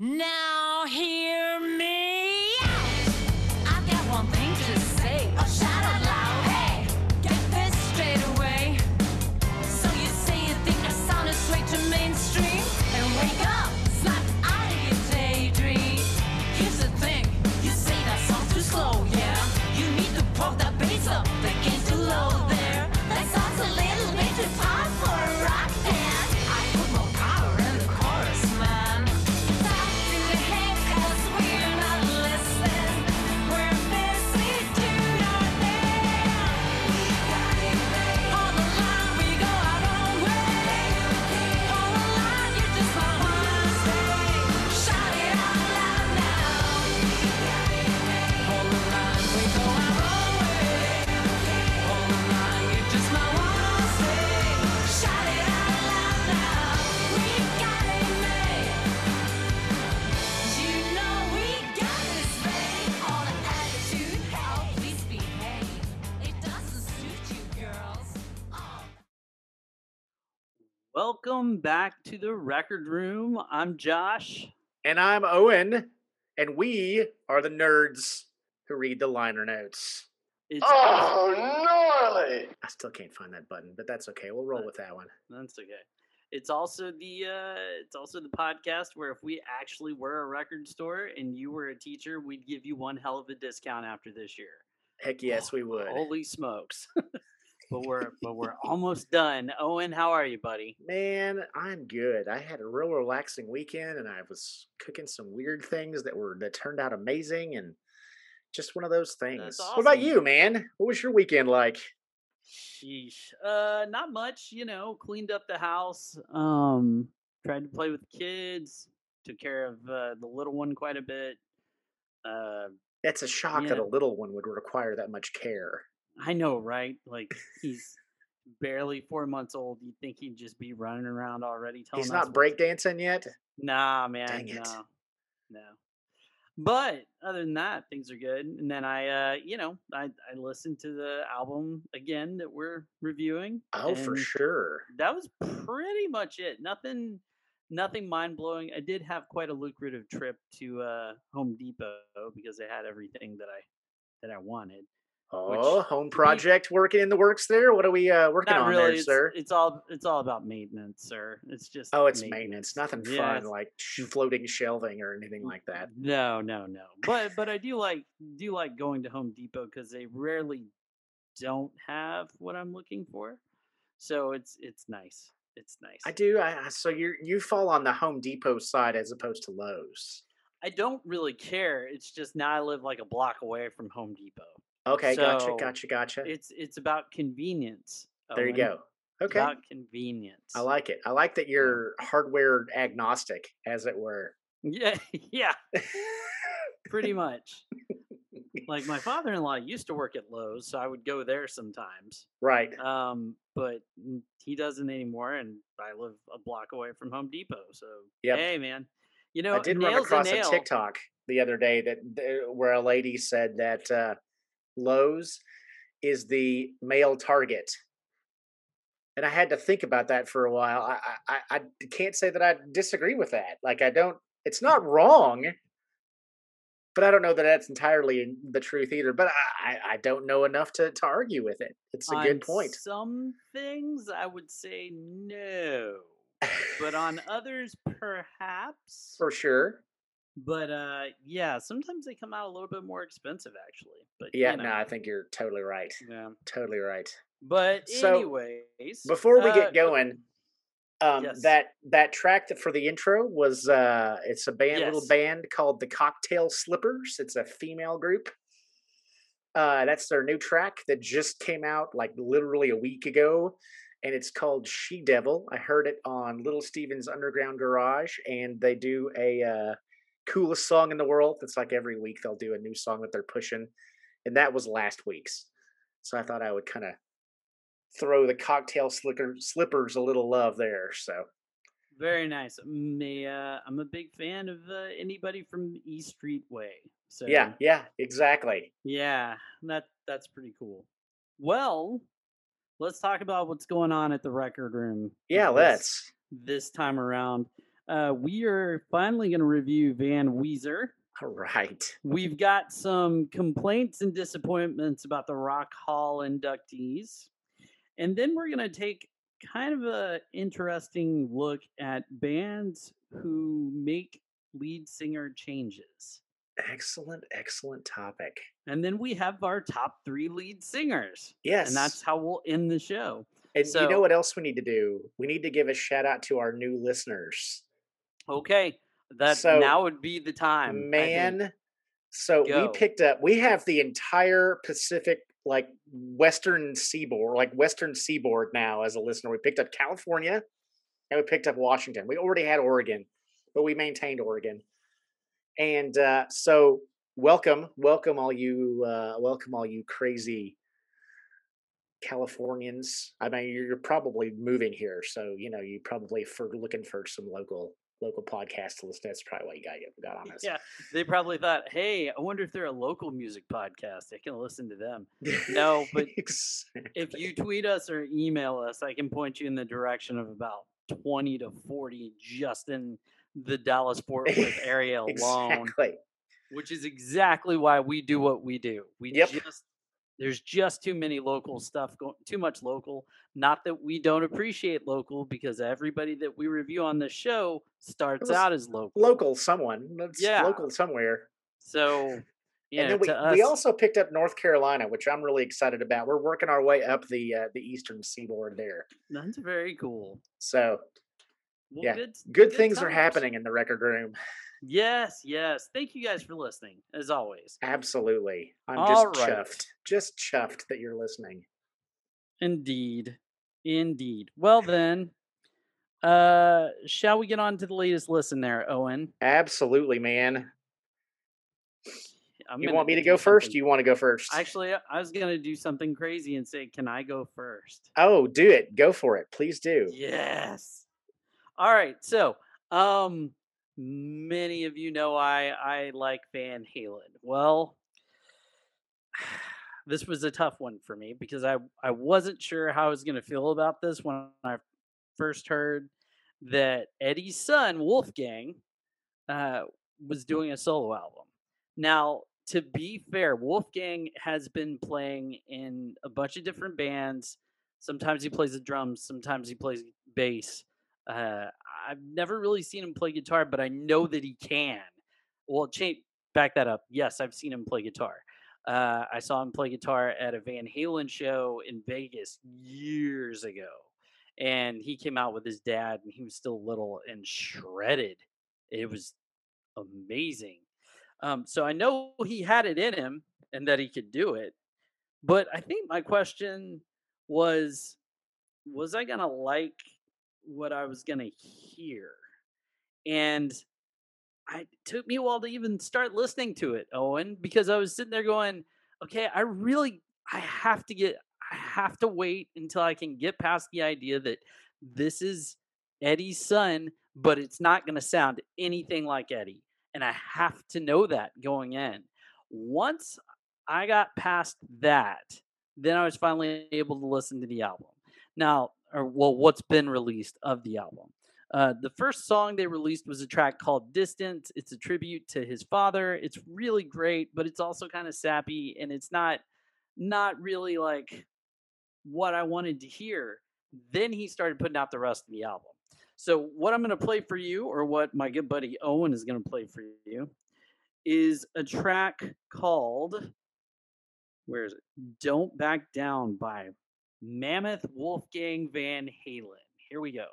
Now hear Welcome back to the record room. I'm Josh. And I'm Owen, and we are the nerds who read the liner notes. It's Oh, gnarly! I still can't find that button, but that's okay. We'll roll with that one. that's okay. It's also the uh, it's also the podcast where if we actually were a record store and you were a teacher, we'd give you one hell of a discount after this year. Heck yes, we would. Holy smokes! but we're but we're almost done. Owen, how are you, buddy? Man, I'm good. I had a real relaxing weekend, and I was cooking some weird things that were that turned out amazing, and just one of those things. What about you, man? What was your weekend like? Sheesh. Uh, not much. You know, cleaned up the house. Um, tried to play with the kids. Took care of uh, the little one quite a bit. Uh, It's a shock that a little one would require that much care. I know, right? Like he's barely four months old. You'd think he'd just be running around already. Telling He's not breakdancing yet. Nah, man. Dang it. No, no. But other than that, things are good. And then I, uh, you know, I I listened to the album again that we're reviewing. Oh, for sure. That was pretty much it. Nothing, nothing mind blowing. I did have quite a lucrative trip to uh, Home Depot because they had everything that I that I wanted. Oh, home project working in the works there. What are we uh, working on really. there, it's, sir? it's all it's all about maintenance, sir. It's just Oh, it's maintenance. Nothing Yeah, fun like floating shelving or anything like that. No, no, no. But but I do like do like going to Home Depot because they rarely don't have what I'm looking for. So it's it's nice. It's nice. I do. I- so you you fall on the Home Depot side as opposed to Lowe's. I don't really care. It's just now I live like a block away from Home Depot. Okay, gotcha, So, gotcha, gotcha. It's it's about convenience. There you go. Okay, About convenience. I like it. I like that you're hardware agnostic, as it were. Yeah, yeah, pretty much. like my father-in-law used to work at Lowe's, so I would go there sometimes. right. Um, but he doesn't anymore, and I live a block away from Home Depot. So Yep. hey, man, you know, I did run across a, a. TikTok the other day that where a lady said that uh, Lowe's is the male target, and I had to think about that for a while. I I, I can't say that I disagree with that. Like I don't. It's not wrong, but I don't know that that's entirely the truth either. But I I, I don't know enough to to argue with it. It's a On good point. Some things I would say no, but on others perhaps. for sure. But uh, yeah, sometimes they come out a little bit more expensive, actually. But Yeah, you know, no, I think you're totally right. yeah. Totally right. But So, anyways, Before we uh, get going, um, yes. that that track that for the intro was uh, it's a band, little band called the Cocktail Slippers. It's a female group. Uh, that's their new track that just came out like literally a week ago, and it's called She Devil. I heard it on Little Steven's Underground Garage, and they do a uh, coolest song in the world. It's like every week they'll do a new song that they're pushing, and that was last week's. So I thought I would kind of throw the cocktail slicker, slippers a little love there. So Very nice. I'm a, uh, I'm a big fan of uh, anybody from E Street Way. So yeah, yeah, exactly. yeah, that that's pretty cool. Well, let's talk about what's going on at the record room. Yeah, this- let's. this time around. Uh, we are finally going to review Van Weezer. All right. We've got some complaints and disappointments about the Rock Hall inductees. And then we're going to take kind of a interesting look at bands who make lead singer changes. Excellent, excellent topic. And then we have our top three lead singers. Yes. And that's how we'll end the show. And you know what else we need to do? We need to give a shout out to our new listeners. Okay. That So, now would be the time. Man, so Go. we picked up we have the entire Pacific like western seaboard, like western seaboard now as a listener. We picked up California and we picked up Washington. We already had Oregon, but we maintained Oregon. And uh so welcome, welcome all you uh welcome all you crazy Californians. I mean, you're, you're probably moving here, so you know you probably for looking for some local local podcast to listen. That's probably why you got got on us. Yeah. They probably thought, hey, I wonder if they're a local music podcast. I can listen to them. No, but Exactly. If you tweet us or email us, I can point you in the direction of about 20 to 40 just in the Dallas Fort Worth area alone, exactly. which is exactly why we do what we do. We Yep. just there's just too many local stuff going too much local. Not that we don't appreciate local because everybody that we review on this show starts out as local. local someone. It's Yeah. local somewhere. So yeah, and then we, us, we also picked up North Carolina, which I'm really excited about. We're working our way up the uh, the eastern seaboard there. that's very cool. So Well, Yeah, good, good things are happening in the record room. Yes, yes. Thank you guys for listening, as always. Absolutely. I'm just All right. chuffed. Just chuffed that you're listening. Indeed. Indeed. Well then, uh shall we get on to the latest listen there, Owen? Absolutely, man. I'm You want me to go first? You want to go first? Actually, I- I was gonna do something crazy and say, "Can I go first? Oh, do it. Go for it. Please do. Yes. All right. So, um, many of you know I I like Van Halen. Well, this was a tough one for me because I I wasn't sure how I was going to feel about this when I first heard that Eddie's son Wolfgang uh, was doing a solo album. Now, to be fair, Wolfgang has been playing in a bunch of different bands. Sometimes he plays the drums, sometimes he plays bass. Uh, I've never really seen him play guitar, but I know that he can. Well, change back that up. Yes, I've seen him play guitar. Uh, I saw him play guitar at a Van Halen show in Vegas years ago, and he came out with his dad, and he was still little and shredded. It was amazing. Um, so I know he had it in him and that he could do it. But I think my question was was I going to like what I was going to hear? And I, it took me a while to even start listening to it, Owen, because I was sitting there going, okay, I really I have to get I have to wait until I can get past the idea that this is Eddie's son, but it's not going to sound anything like Eddie. And I have to know that going in. Once I got past that, then I was finally able to listen to the album. Now, or well, what's been released of the album. Uh, the first song they released was a track called Distance. It's a tribute to his father. It's really great, but it's also kind of sappy and it's not not really like what I wanted to hear. Then he started putting out the rest of the album. So what I'm going to play for you or what my good buddy Owen is going to play for you is a track called where is it? Don't Back Down by Mammoth Wolfgang Van Halen. Here we go.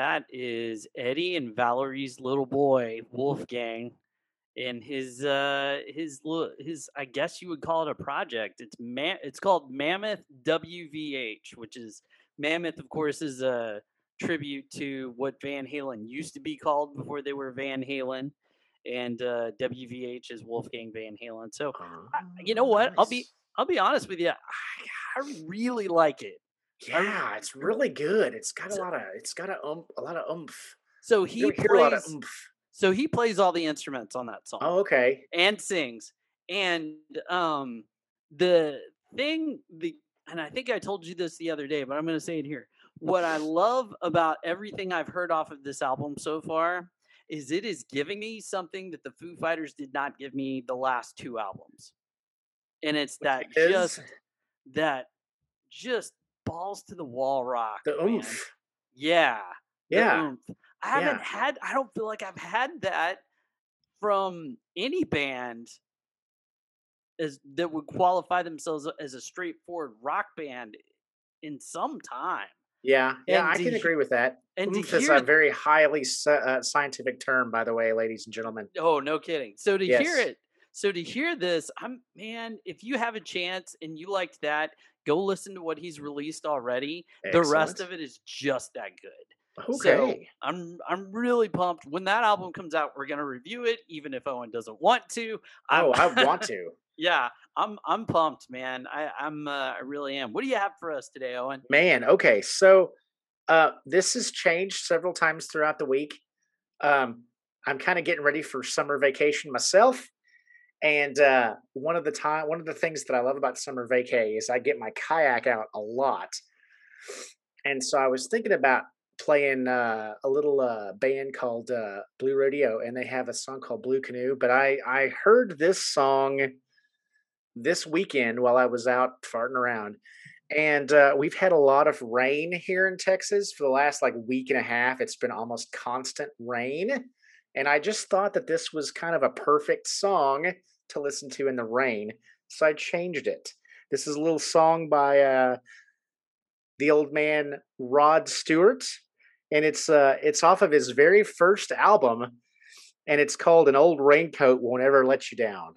That is Eddie and Valerie's little boy, Wolfgang, and his uh his his I guess you would call it a project. It's ma- it's called Mammoth WVH, which is Mammoth, of course, is a tribute to what Van Halen used to be called before they were Van Halen, and uh, WVH is Wolfgang Van Halen. So I- you know Oh, what? I'll be. I'll be honest with you. I, I really like it. Yeah, it's really good. It's got a lot of it's got a um a lot of oomph. So he don't a lot of plays. oomph. So he plays all the instruments on that song. Oh, okay. and sings. And um the thing the and I think I told you this the other day, but I'm going to say it here. What I love about everything I've heard off of this album so far is it is giving me something that the Foo Fighters did not give me the last two albums. And it's that is just that just balls to the wall rock. the man. oomph. Yeah. Yeah. oomph. I haven't Yeah. had I don't feel like I've had that from any band as that would qualify themselves as a straightforward rock band in some time. Yeah, yeah, And I can he- agree with that. And Oomph is a very highly uh, scientific term, by the way, ladies and gentlemen. Oh, no kidding. So to hear it, so to hear this, I'm man, if you have a chance and you liked that, go listen to what he's released already. The rest of it is just that good. Okay. So I'm I'm really pumped. When that album comes out, we're gonna review it, even if Owen doesn't want to. I'm- oh, I want to. yeah, I'm I'm pumped, man. I I'm uh, I really am. What do you have for us today, Owen? Man, okay. So uh this has changed several times throughout the week. Um I'm kind of getting ready for summer vacation myself. And uh one of the time one of the things that I love about summer vacay is I get my kayak out a lot. And so I was thinking about playing uh, a little uh, band called uh, Blue Rodeo, and they have a song called Blue Canoe. But I I heard this song this weekend while I was out farting around, and uh, we've had a lot of rain here in Texas for the last like week and a half. It's been almost constant rain, and I just thought that this was kind of a perfect song to listen to in the rain, so I changed it. This is a little song by uh, the old man Rod Stewart, and it's uh, it's off of his very first album, and it's called "An Old Raincoat Won't Ever Let You Down."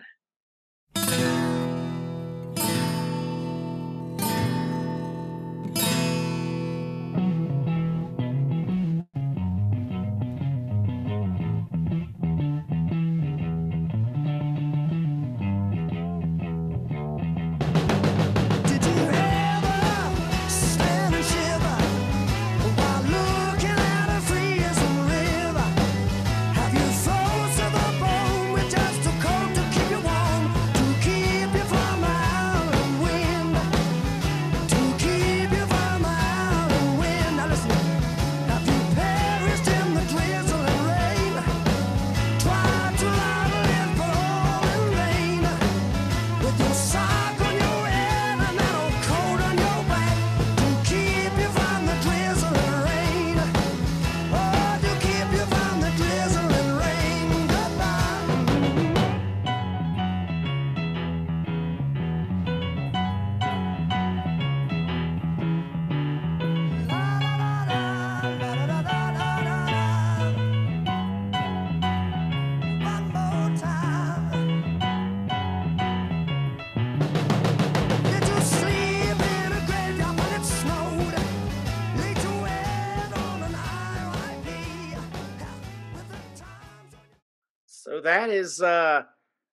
That is uh,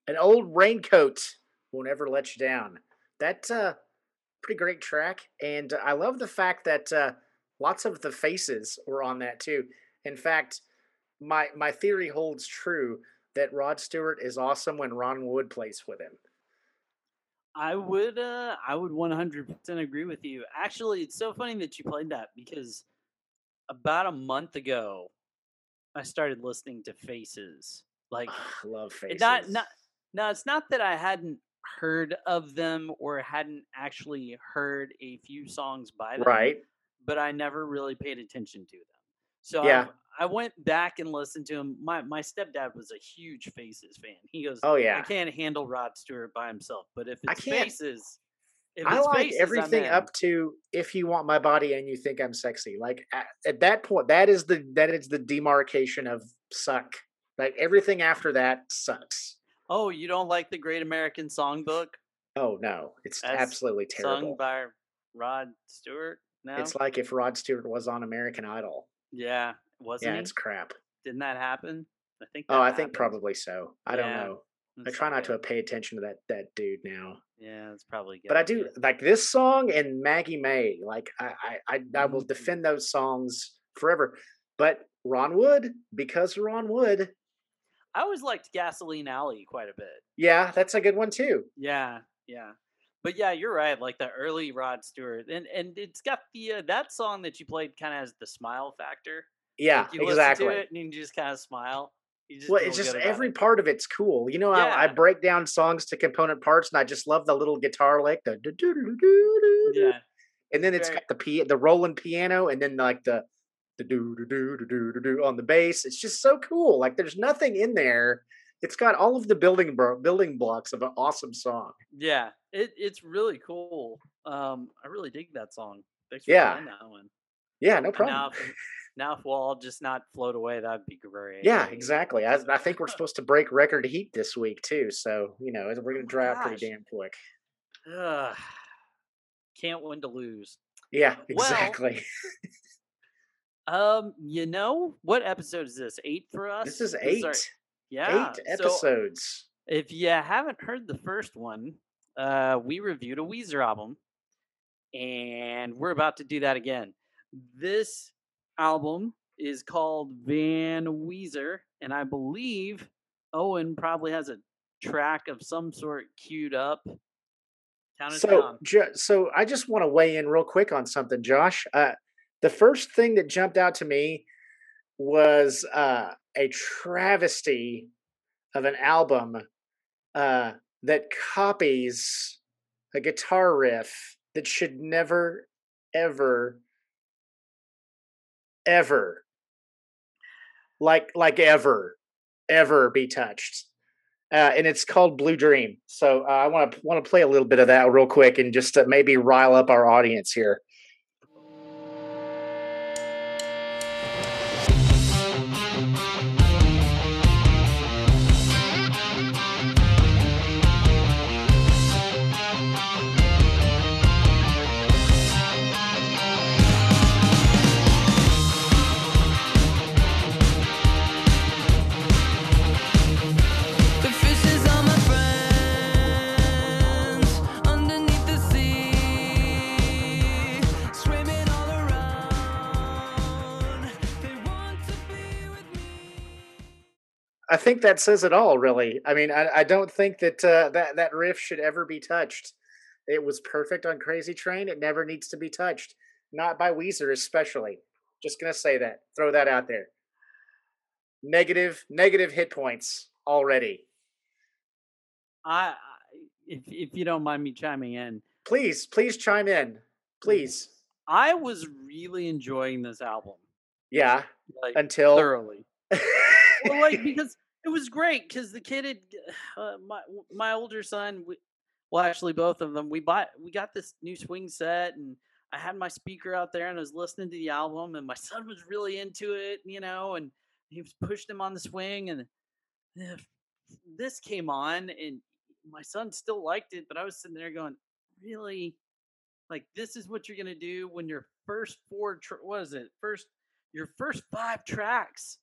an old raincoat won't ever let you down. That's uh, pretty great track, and I love the fact that uh, lots of the faces were on that too. In fact, my my theory holds true that Rod Stewart is awesome when Ron Wood plays with him. I would uh I would 100% agree with you. Actually, it's so funny that you played that because about a month ago I started listening to Faces. Like ah, I love faces. not not no, it's not that I hadn't heard of them or hadn't actually heard a few songs by them, right. but I never really paid attention to them. So Yeah. I've- I went back and listened to him. My my stepdad was a huge Faces fan. He goes, Oh yeah, I can't handle Rod Stewart by himself, but if I it's Faces, If I it's like faces, everything up to if you want my body and you think I'm sexy. Like at, at that point, that is the that is the demarcation of suck. Like everything after that sucks. Oh, you don't like the Great American Songbook, Oh no, it's absolutely sung terrible. by Rod Stewart? No. It's like if Rod Stewart was on American Idol. yeah, wasn't Yeah, he? it's crap. Didn't that happen? I think. Oh, I think probably so. I don't know. I try not to pay attention to that that dude now. Yeah, it's probably good. But I do like this song and Maggie May. Like I I I, I will Mm. defend those songs forever. But Ron Wood, because Ron Wood, I always liked Gasoline Alley quite a bit. yeah, that's a good one too. Yeah, yeah. But yeah, you're right. Like the early Rod Stewart, and and it's got the uh, that song that you played kind of has the smile factor. Yeah, Like, you exactly. listen to it and you just kind of smile. Just Well, it's just every it. part of it's cool. You know, I, I break down songs to component parts, and I just love the little guitar lick, the Yeah, and then it's very- got the p the rolling piano, and then like the the do do do do do do do on the bass. It's just so cool. Like there's nothing in there. It's got all of the building bro- building blocks of an awesome song. yeah. It it's really cool. Um, I really dig that song. Thanks for Yeah. that one. Yeah, no problem. Now, if, now if we'll all just not float away, that'd be great. Yeah, exactly. I, I think we're supposed to break record heat this week too. So you know we're gonna dry out pretty damn quick. Ugh. Can't win to lose. Yeah, exactly. Um, you know what episode is this? Eight for us. this is our- eight. yeah, eight so episodes. if you haven't heard the first one, uh, we reviewed a Weezer album, and we're about to do that again. This album is called Van Weezer, and I believe Owen probably has a track of some sort queued up. Count So, down. ju- so I just want to weigh in real quick on something, Josh. Uh, the first thing that jumped out to me was uh, a travesty of an album uh, that copies a guitar riff that should never, ever, ever, like like ever, ever be touched uh, and it's called Blue Dream. So uh, I want to want to play a little bit of that real quick and just maybe rile up our audience here. I think that says it all, really. I mean, I, I don't think that uh, that that riff should ever be touched. It was perfect on Crazy Train. It never needs to be touched, not by Weezer, especially. Just gonna say that. Throw that out there. Negative, negative hit points already. I, I if if you don't mind me chiming in, Please, please chime in. Please. I was really enjoying this album, Yeah. like Until thoroughly. well, like because it was great because the kid had uh, my my older son. We, well, actually, both of them. We bought we got this new swing set, and I had my speaker out there, and I was listening to the album, and my son was really into it, you know, and he was pushing him on the swing, and this came on, and my son still liked it, but I was sitting there going, really, like this is what you're gonna do when your first four, tr- what is it, first your first five tracks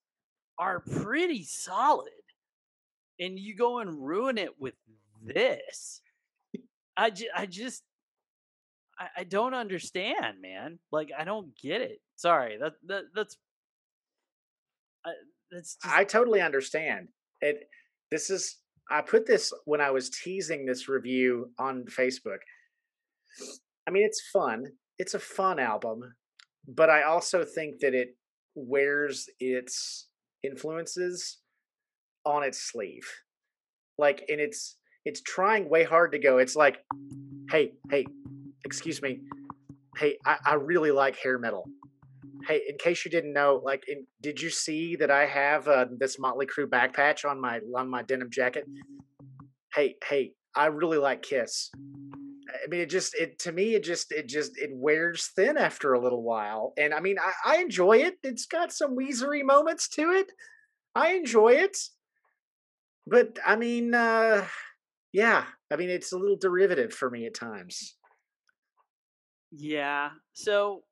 are pretty solid and you go and ruin it with this i, ju- I just I, I don't understand man like i don't get it sorry that, that that's I, that's just I totally understand. It this is I put this when I was teasing this review on Facebook. I mean, it's fun. It's a fun album, but I also think that it wears its influences on its sleeve. Like and it's it's trying way hard to go. It's like, hey, hey, excuse me. Hey, I, I really like hair metal hey in case you didn't know like in, did you see that i have uh, this motley crue back patch on my on my denim jacket hey hey i really like kiss I mean, it just it to me it just it just it wears thin after a little while. And I mean, I, I enjoy it. It's got some Weezery moments to it. I enjoy it, but I mean, uh yeah, I mean, it's a little derivative for me at times. Yeah. So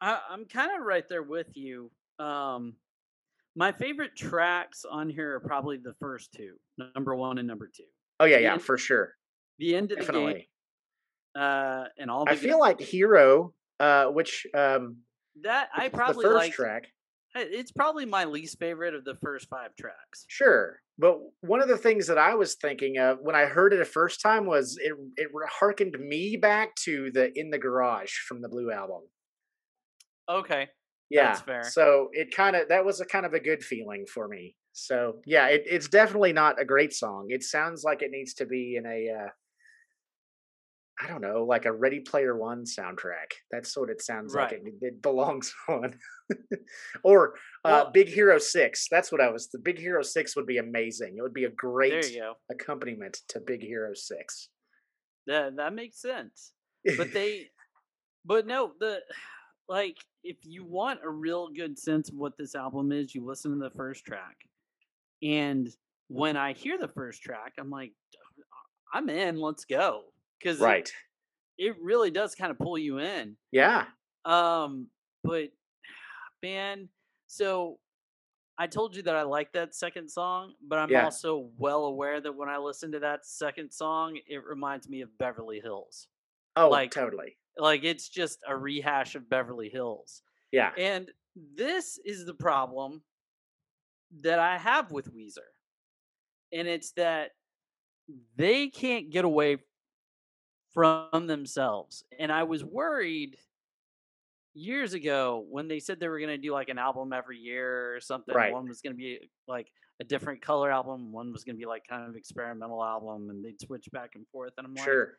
I, I'm kind of right there with you. Um, my favorite tracks on here are probably the first two, number one and number two. Oh yeah, yeah, for sure, The end of the game, definitely. Uh, and all the I feel like Hero, uh, which um, that I probably the first like. track. It's probably my least favorite of the first five tracks. Sure, but one of the things that I was thinking of when I heard it the first time was it it harkened me back to the In the Garage from the Blue album. Okay. Yeah, That's fair. So it kind of that was a kind of a good feeling for me. So yeah, it, it's definitely not a great song. It sounds like it needs to be in a uh, I don't know, like a Ready Player One soundtrack. That's what it sounds like it, it belongs on. or uh, Well- Big Hero Six. That's what I was. The Big Hero Six would be amazing. It would be a great There you go. accompaniment to Big Hero Six. That that makes sense. But they, but no, the like if you want a real good sense of what this album is, you listen to the first track, and when I hear the first track, I'm like, I'm in. Let's go. Because right. it really does kind of pull you in. Yeah. Um, but man, so I told you that I like that second song, but I'm Yeah. also well aware that when I listen to that second song, it reminds me of Beverly Hills. Oh, Like- totally. Like it's just a rehash of Beverly Hills. Yeah. And this is the problem that I have with Weezer. And it's that they can't get away from themselves. And I was worried years ago when they said they were going to do like an album every year or something. Right. One was going to be like a different color album, one was going to be like kind of experimental album, and they'd switch back and forth. And I'm like, Sure.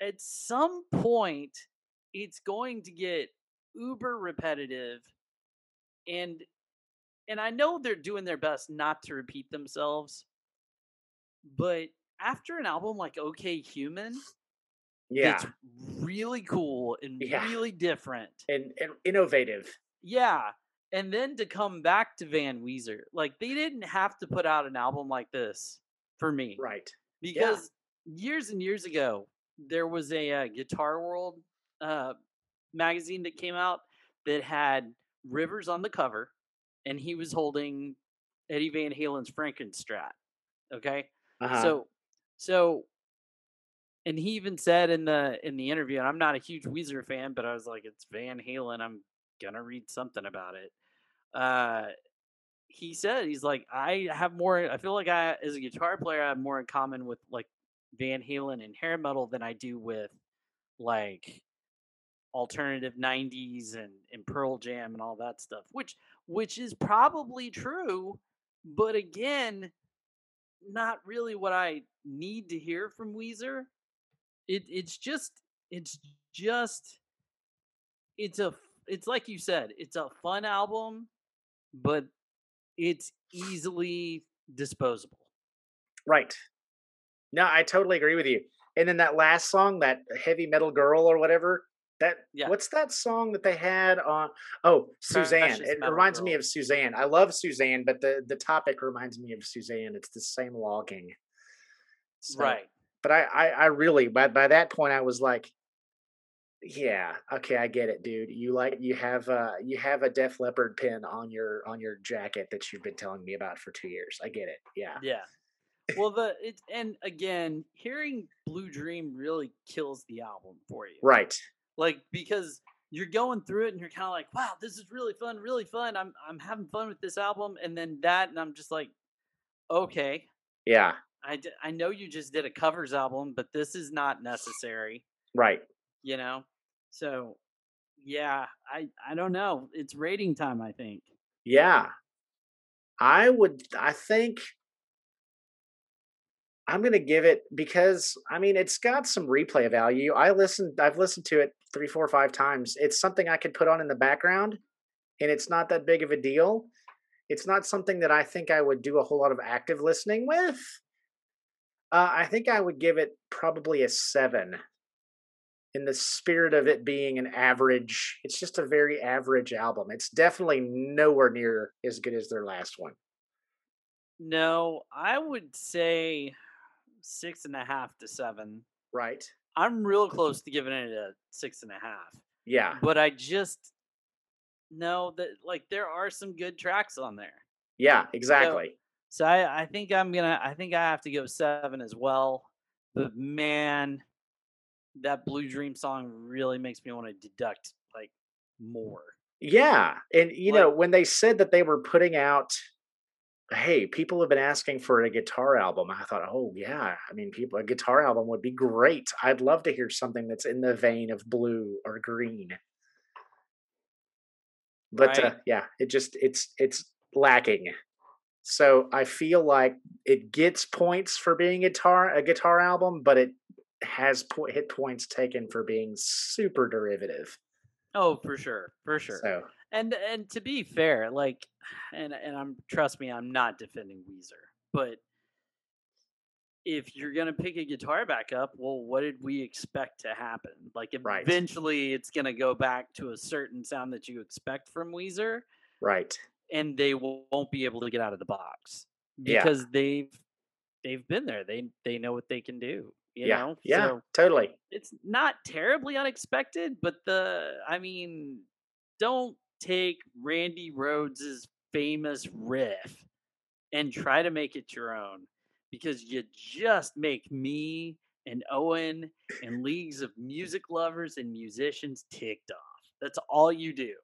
at some point it's going to get uber repetitive and and I know they're doing their best not to repeat themselves but after an album like OK Human Yeah. it's really cool and Yeah. really different. And, and innovative. Yeah. And then to come back to Van Weezer, like they didn't have to put out an album like this for me Right. because years and years ago there was a uh, guitar world uh, magazine that came out that had rivers on the cover and he was holding eddie van halen's frankenstrat okay Uh-huh. so so and he even said in the in the interview and i'm not a huge weezer fan but i was like it's van halen i'm gonna read something about it. Uh he said he's like i have more i feel like i as a guitar player i have more in common with like van halen and hair metal than i do with like alternative 90s and, and pearl jam and all that stuff which which is probably true but again not really what i need to hear from weezer it it's just it's just it's a it's like you said it's a fun album but it's easily disposable Right. No, I totally agree with you. And then that last song, that heavy metal girl or whatever, that Yeah. what's that song that they had on oh Suzanne. It reminds me of Suzanne. I love Suzanne, but the the topic reminds me of Suzanne. It's the same logging. So- right But I, I I really by by that point I was like, yeah, okay, I get it, dude. You like you have uh you have a Def Leppard pin on your on your jacket that you've been telling me about for two years. I get it. Yeah. yeah well the it and again hearing blue dream really kills the album for you Right. like because you're going through it and you're kind of like wow this is really fun really fun i'm i'm having fun with this album and then that and i'm just like okay Yeah. I d- i know you just did a covers album but this is not necessary Right. you know so yeah i i don't know it's rating time i think Yeah. I would I think I'm going to give it because I mean it's got some replay value. I listened I've listened to it three, four, five times. It's something I could put on in the background and it's not that big of a deal. It's not something that I think I would do a whole lot of active listening with. Uh, I think I would give it probably a 7 in the spirit of it being an average, it's just a very average album. It's definitely nowhere near as good as their last one. No, I would say six and a half to seven. Right? I'm real close to giving it a six and a half. Yeah. But I just know that like there are some good tracks on there. Yeah, exactly. So I, I think I'm gonna I think I have to go seven as well. But man, that Blue Dream song really makes me want to deduct like more. Yeah. And you know, when they said that they were putting out hey, people have been asking for a guitar album. I thought, "Oh, yeah. I mean, people a guitar album would be great. I'd love to hear something that's in the vein of blue or green." But uh, yeah, it just it's it's lacking. So I feel like it gets points for being a guitar a guitar album, but it has po- hit points taken for being super derivative. Oh, for sure, for sure. So And and to be fair, like, and and I'm trust me, I'm not defending Weezer, but if you're gonna pick a guitar back up, well, what did we expect to happen? Like, Right. eventually, it's gonna go back to a certain sound that you expect from Weezer, right. And they won't be able to get out of the box Yeah. because they've they've been there. They they know what they can do. You yeah. know, yeah. So, totally. it's not terribly unexpected, but the I mean, don't take Randy Rhoads's famous riff and try to make it your own because you just make me and Owen and leagues of music lovers and musicians ticked off. That's all you do.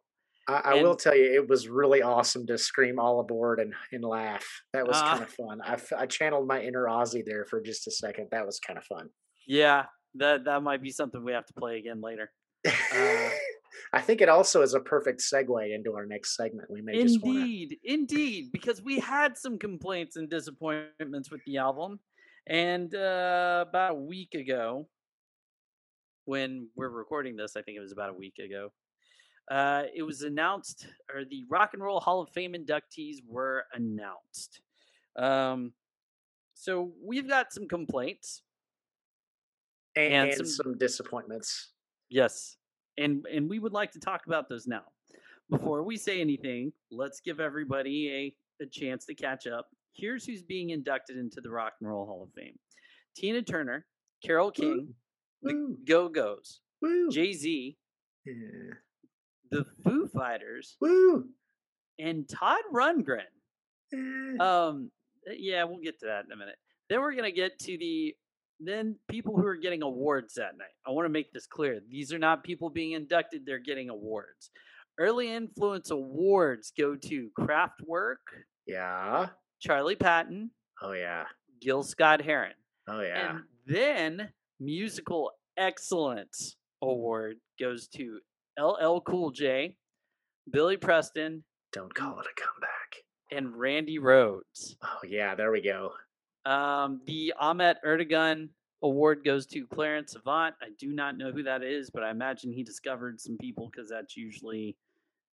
I, I will tell you, it was really awesome to scream all aboard and, and laugh. That was Ah. kind of fun. I, I channeled my inner Ozzy there for just a second. That was kind of fun. Yeah, that that might be something we have to play again later. Uh, I think it also is a perfect segue into our next segment. We may just want to. Indeed, indeed, because we had some complaints and disappointments with the album, and uh, about a week ago, when we're recording this, I think it was about a week ago, uh, it was announced, or the Rock and Roll Hall of Fame inductees were announced. Um, so we've got some complaints. And, and and some- some disappointments. Yes. And and we would like to talk about those now. Before we say anything, let's give everybody a, a chance to catch up. Here's who's being inducted into the Rock and Roll Hall of Fame. Tina Turner, Carole King, the Go Go's, Jay-Z, Yeah. The Foo Fighters, Woo. and Todd Rundgren. Eh. Um yeah, we'll get to that in a minute. Then we're gonna get to the then people who are getting awards that night. I want to make this clear. These are not people being inducted, they're getting awards. Early influence awards go to Kraftwerk, yeah. Charley Patton, Oh, yeah. Gil Scott Heron. Oh, yeah. And then musical excellence award goes to LL Cool J, Billy Preston, Don't call it a comeback. and Randy Rhoads. Oh, yeah. There we go. Um, the Ahmet Ertegun award goes to Clarence Avant. I do not know who that is, but I imagine he discovered some people because that's usually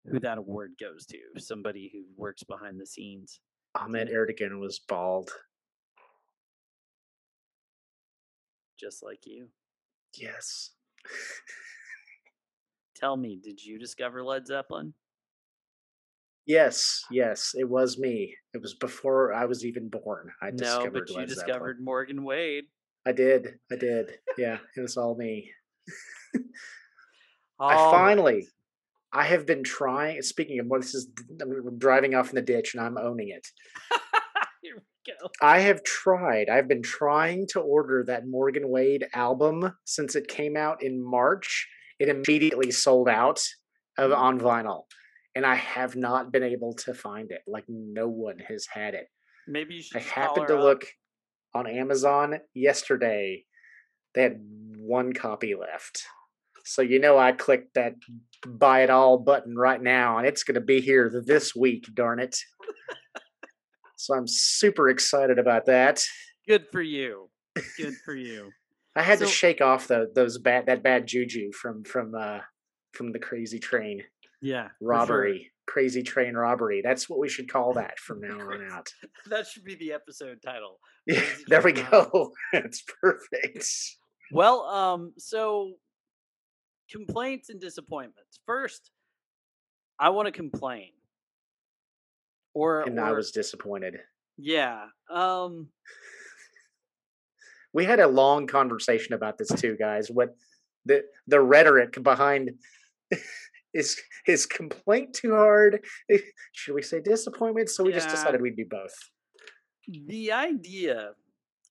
who that award goes to. Somebody who works behind the scenes. Ahmet Ertegun was bald. Just like you. Yes. Tell me, did you discover Led Zeppelin? Yes, yes, it was me. It was before I was even born. I no, discovered but you Led Zeppelin. discovered Morgan Wade. I did. I did. Yeah, it was all me. All I right. finally, I have been trying. Speaking of, what this is I'm driving off in the ditch and I'm owning it. Here we go. I have tried. I've been trying to order that Morgan Wade album since it came out in March. It immediately sold out of mm-hmm. on vinyl, and I have not been able to find it. Like no one has had it. Maybe you should. I happened to up. look on Amazon yesterday. They had one copy left. So you know I clicked that buy it all button right now and it's going to be here this week, darn it. so I'm super excited about that. Good for you. Good for you. I had So- to shake off the, those bad that bad juju from from uh from the crazy train Yeah. for sure. robbery. Crazy train robbery. That's what we should call that from now on out. That should be the episode title. Yeah, there we go. That's perfect. Well, um, so complaints and disappointments. First, I want to complain. Or, And I was disappointed. yeah. Um We had a long conversation about this too, guys. What the the rhetoric behind is his complaint too hard? Should we say disappointment? So we just decided we'd do both. the idea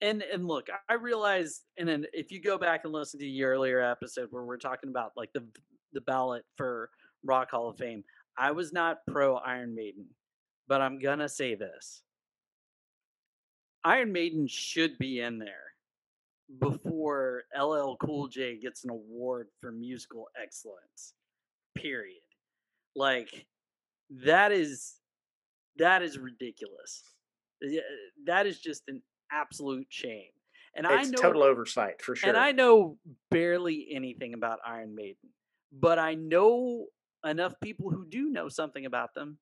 and and look i realize and then if you go back and listen to the earlier episode where we're talking about like the the ballot for rock hall of fame i was not pro iron maiden but i'm gonna say this iron maiden should be in there before ll cool j gets an award for musical excellence period like that is that is ridiculous that is just an absolute shame. And I know total oversight for sure. and I know barely anything about Iron Maiden, but I know enough people who do know something about them,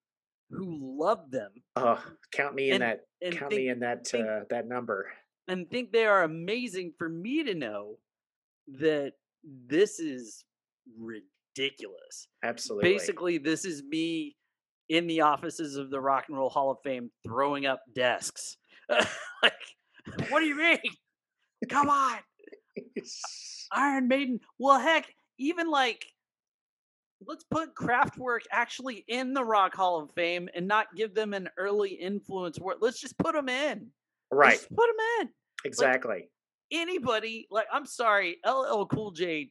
who love them, oh, count me in and- that. and Count think me in that think- uh, that number. And think they are amazing for me to know that this is ridiculous. Absolutely. Basically, this is me in the offices of the Rock and Roll Hall of Fame throwing up desks. like, what do you mean? Come on. Iron Maiden. Well, heck, even like, let's put Kraftwerk actually in the Rock Hall of Fame and not give them an early influence. Let's just put them in. Right. just put him in. Exactly. Anybody like, I'm sorry, LL Cool J.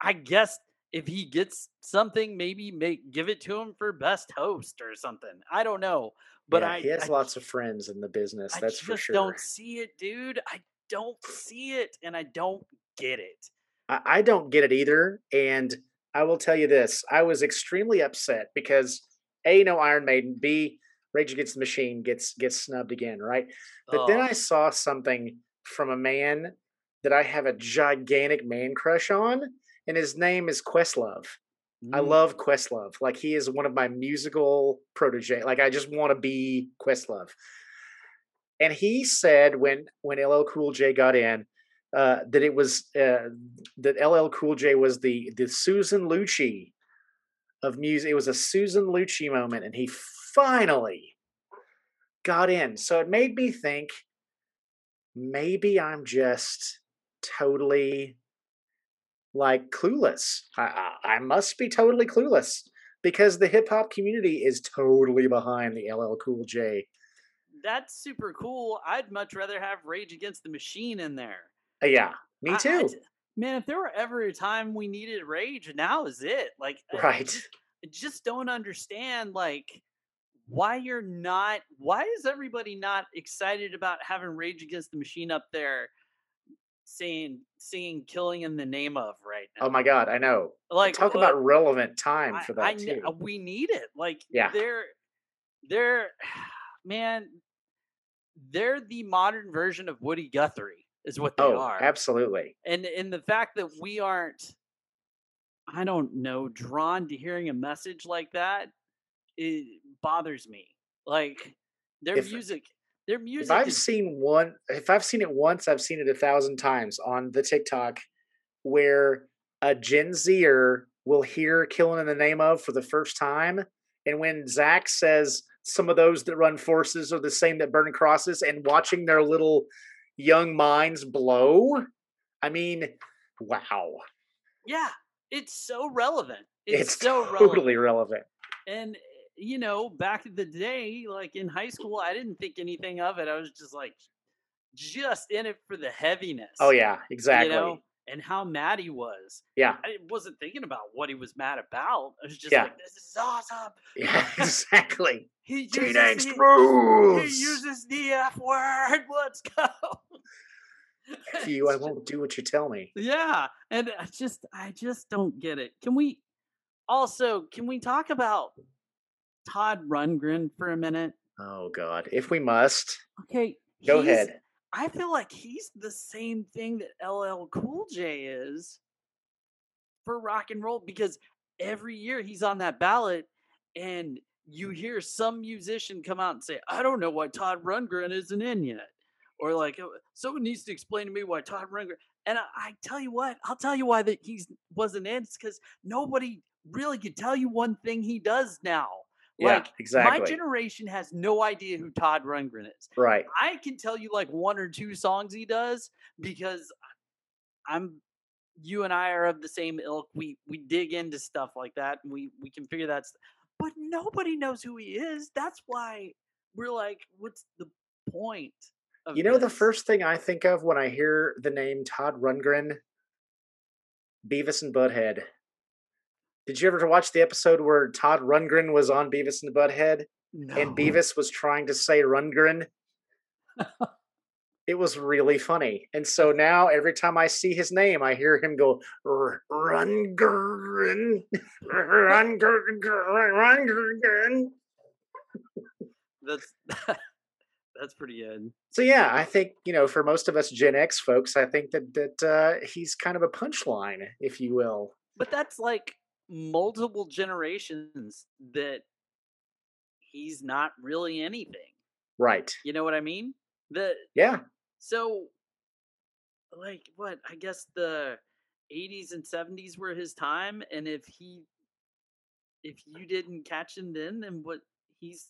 I guess if he gets something, maybe make give it to him for best host or something. I don't know, but yeah, I he has I lots of friends in the business. I that's for sure. I don't see it, dude. I don't see it, and I don't get it. I, I don't get it either. And I will tell you this I was extremely upset because A, no Iron Maiden, B, Rage Against the Machine gets gets snubbed again, right? But then Oh, I saw something from a man that I have a gigantic man crush on, and his name is Questlove. I mm, love Questlove. Like he is one of my musical protege. Like I just want to be Questlove. And he said when when LL Cool J got in uh, that it was uh, that LL Cool J was the the Susan Lucci of music. It was a Susan Lucci moment, and he finally got in. So it made me think maybe I'm just totally like clueless. I, I, I must be totally clueless because the hip hop community is totally behind the LL Cool J. that's super cool. I'd much rather have Rage Against the Machine in there. Uh, yeah, me I- I too. man, if there were ever a time we needed Rage, now is it. Like, I- I Right. I just don't understand, like, why you're not. Why is everybody not excited about having Rage Against the Machine up there, saying, singing, "Killing in the Name of" right now? Oh my God, I know. like, Talk uh, about relevant time I- for I that kn- too. we need it. Like, Yeah. they're they're man, they're the modern version of Woody Guthrie, is what they Oh, are. absolutely. And and the fact that we aren't, I don't know, drawn to hearing a message like that, it bothers me. Like their If- music, their If music I've is seen one, if I've seen it once, I've seen it a thousand times on the TikTok, where a Gen Zer will hear "Killing in the Name of" for the first time, and when Zack says some of those that run forces are the same that burn crosses, and watching their little young minds blow, I mean, wow, yeah, it's so relevant. It's, it's, so totally relevant. relevant. And you know, back in the day, like in high school, I didn't think anything of it. I was just like, just in it for the oh, heaviness. Oh yeah, exactly. You know, and how mad he was. Yeah, I wasn't thinking about what he was mad about. I was just Yeah. like, this is awesome. yeah, exactly. He Teen uses angst the, rules. he uses the F word. Let's go. F you, I won't do what you tell me. Yeah, and I just I just don't get it. Can we also can we talk about Todd Rundgren for a minute? Oh God, if we must, Okay, go ahead. I feel like he's the same thing that LL Cool J is for rock and roll because every year he's on that ballot and you hear some musician come out and say, I don't know why Todd Rundgren isn't in yet. or like "Oh, someone needs to explain to me why Todd Rundgren. And I, I tell you what, I'll tell you why that he's wasn't in. It's because nobody really could tell you one thing he does now. Yeah, like exactly. my generation has no idea who Todd Rundgren is. right. I can tell you like one or two songs he does because I'm you and I are of the same ilk. We we dig into stuff like that and we we can figure that st- but nobody knows who he is. That's why we're like what's the point of You know the first thing I think of when I hear the name Todd Rundgren? Beavis and Butthead. Did you ever watch the episode where Todd Rundgren was on Beavis and the Butthead no. and Beavis was trying to say Rundgren? it was really funny. And so now every time I see his name, I hear him go, "R- Rundgren, Rundgren, Rundgren. That's that's pretty good. So yeah, I think you know, for most of us Gen X folks, I think that that uh, he's kind of a punchline, if you will. But that's like multiple generations that he's not really anything. Right? You know what I mean? The Yeah. so like what I guess the 80s and 70s were his time and if he if you didn't catch him then then what he's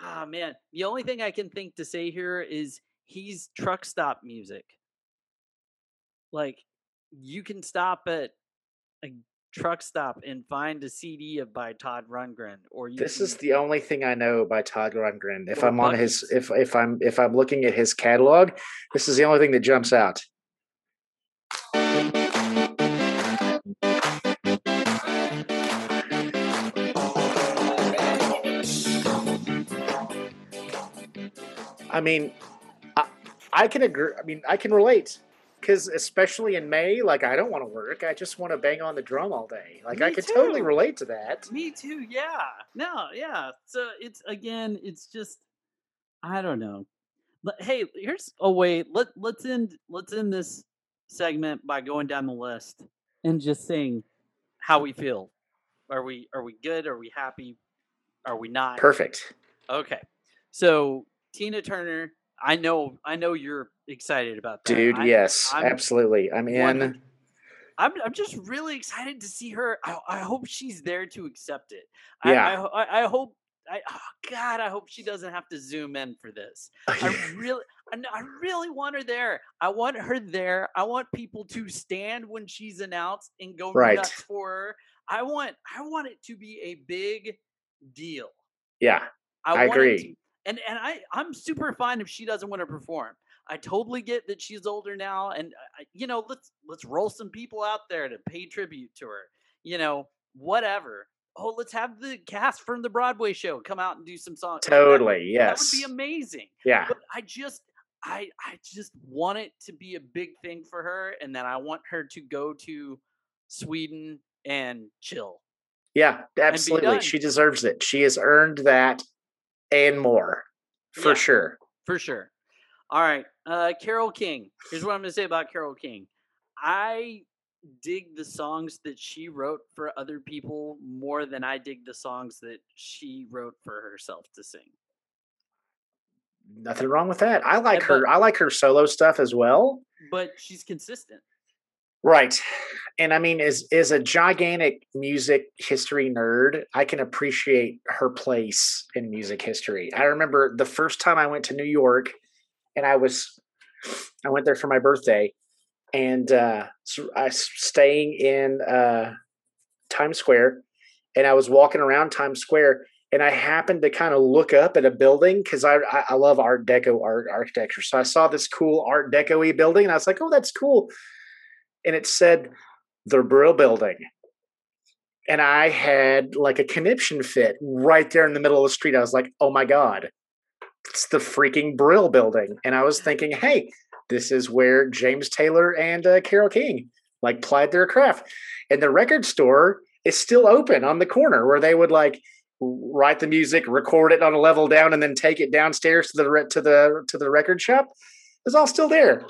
ah man the only thing I can think to say here is he's truck stop music like you can stop at a truck stop and find a CD of by Todd Rundgren or you This is the only thing I know by Todd Rundgren. If I'm on his, if if I'm if I'm looking at his catalog, this is the only thing that jumps out. I mean, I, I can agree. I mean, I can relate because especially in May, like I don't want to work. I just want to bang on the drum all day. Like I Me could totally relate to that. Me too. Yeah. No. Yeah. So it's again, it's just, I don't know. But hey, here's oh, a way. Let let's end let's end this segment by going down the list and just saying how we feel. Are we are we good? Are we happy? Are we not? Perfect. Okay. So Tina Turner, I know I know you're excited about that. Dude, I- yes, I'm absolutely. I'm in. I'm I'm just really excited to see her. I, I hope she's there to accept it. I, Yeah. I, I, I hope. I oh God, I hope she doesn't have to zoom in for this. I really, I, I really want her there. I want her there. I want people to stand when she's announced and go Right. nuts for her. I want, I want it to be a big deal. yeah, I want it agree. And and I I'm super fine if she doesn't want to perform. I totally get that she's older now, and uh, I, you know let's let's roll some people out there to pay tribute to her. You know, whatever. Oh, let's have the cast from the Broadway show come out and do some songs. That- totally. that Yes. would be amazing. yeah. But I just I I just want it to be a big thing for her, and then I want her to go to Sweden and chill. Yeah, absolutely. She deserves it. She has earned that and more. For Yeah. sure. for sure. All right, uh, Carole King. Here's what I'm going to say about Carole King. I dig the songs that she wrote for other people more than I dig the songs that she wrote for herself to sing. Nothing wrong with that. I like but- her I like her solo stuff as well. But she's consistent. Right. And I mean, as as a gigantic music history nerd, I can appreciate her place in music history. I remember the first time I went to New York and I was I went there for my birthday and uh I was staying in uh Times Square and I was walking around Times Square and I happened to kind of look up at a building because I, I love Art Deco art architecture. So I saw this cool Art Deco-y building and I was like, oh, that's cool and it said the Brill Building. And I had like a conniption fit right there in the middle of the street. I was like, oh my God, it's the freaking Brill Building. And I was thinking, hey, this is where James Taylor and uh, Carole King like plied their craft. And the record store is still open on the corner where they would like write the music, record it on a level down, and then take it downstairs to the to the to the record shop. It's all still there.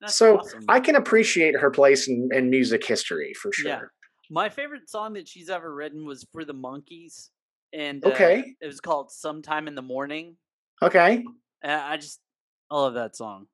That's so awesome. I can appreciate her place in, in music history for sure. Yeah. My favorite song that she's ever written was for the Monkees, and uh, Okay. it was called "Sometime in the Morning." Okay. Uh, I just I love that song.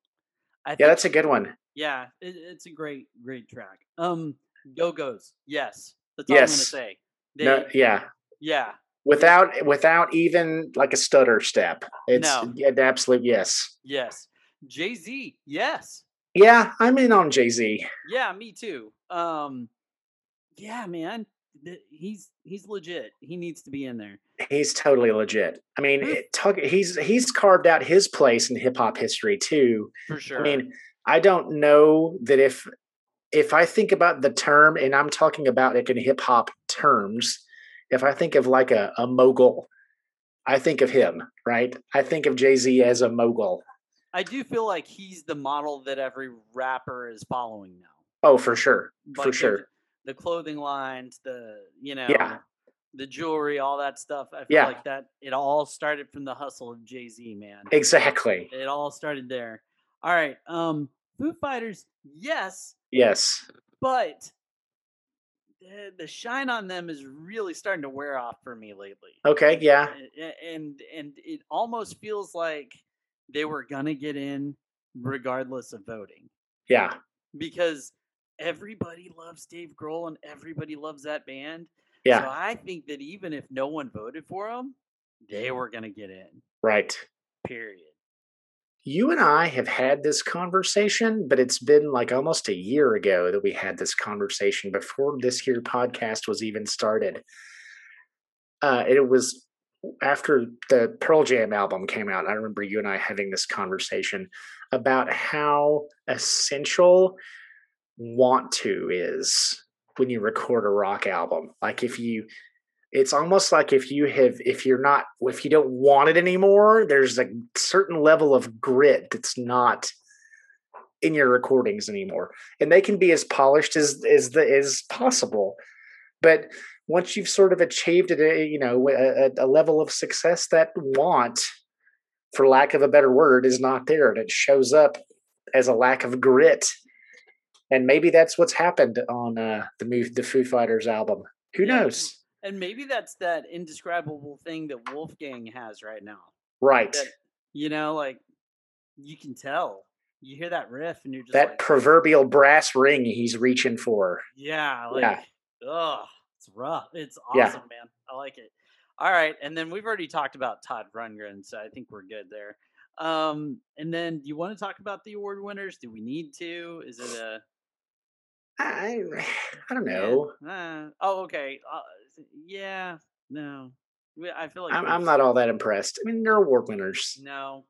I Yeah, that's a good one. Yeah, it, it's a great, great track. Um, Go Go's, yes, that's all I'm gonna Yes. say. They, No, yeah. yeah, Without without even like a stutter step. It's No. an absolute yes. yes. Jay Z, yes, Yeah, I'm in on Jay Z. yeah, me too. Um, yeah, man, he's he's legit. He needs to be in there. He's totally legit. I mean, it, he's he's carved out his place in hip hop history too. For sure. I mean, I don't know that if if I think about the term, and I'm talking about it in hip hop terms, if I think of like a, a mogul, I think of him, right? I think of Jay Z as a mogul. I do feel like he's the model that every rapper is following now. Oh, for sure, Like for the- sure. The clothing lines, the you know, Yeah. the jewelry, all that stuff. I feel Yeah. like that it all started from the hustle of Jay Z, man. Exactly. It all started there. All right. Um, Foo Fighters, yes, Yes. but the, the shine on them is really starting to wear off for me lately. Okay. Yeah. A- a- And and it almost feels like they were gonna get in regardless of voting Yeah. because everybody loves Dave Grohl and everybody loves that band. So Yeah. I think that even if no one voted for them, they were gonna get in. Right. Period. You and I have had this conversation, but it's been like almost a year ago that we had this conversation before this here podcast was even started. Uh, it was after the Pearl Jam album came out. I remember you and I having this conversation about how essential want to is when you record a rock album. Like if you it's almost like if you have if you're not if you don't want it anymore there's a certain level of grit that's not in your recordings anymore and they can be as polished as as the as possible but once you've sort of achieved a you know a, a level of success that want for lack of a better word is not there and it shows up as a lack of grit and maybe that's what's happened on uh, the move the Foo Fighters album. Who Yeah, knows? And maybe that's that indescribable thing that Wolfgang has right now. Right. That you know, like you can tell. You hear that riff and you're just that like, proverbial brass ring he's reaching for. yeah, like Yeah. ugh, it's rough. It's Yeah. awesome, man. I like it. All right, and then we've already talked about Todd Rundgren, so I think we're good there. Um, and then do you want to talk about the award winners? Do we need to? Is it a I I don't know. uh, oh, okay. Uh, yeah, no. I feel like I'm I'm not all that impressed. I mean, they're award winners. No,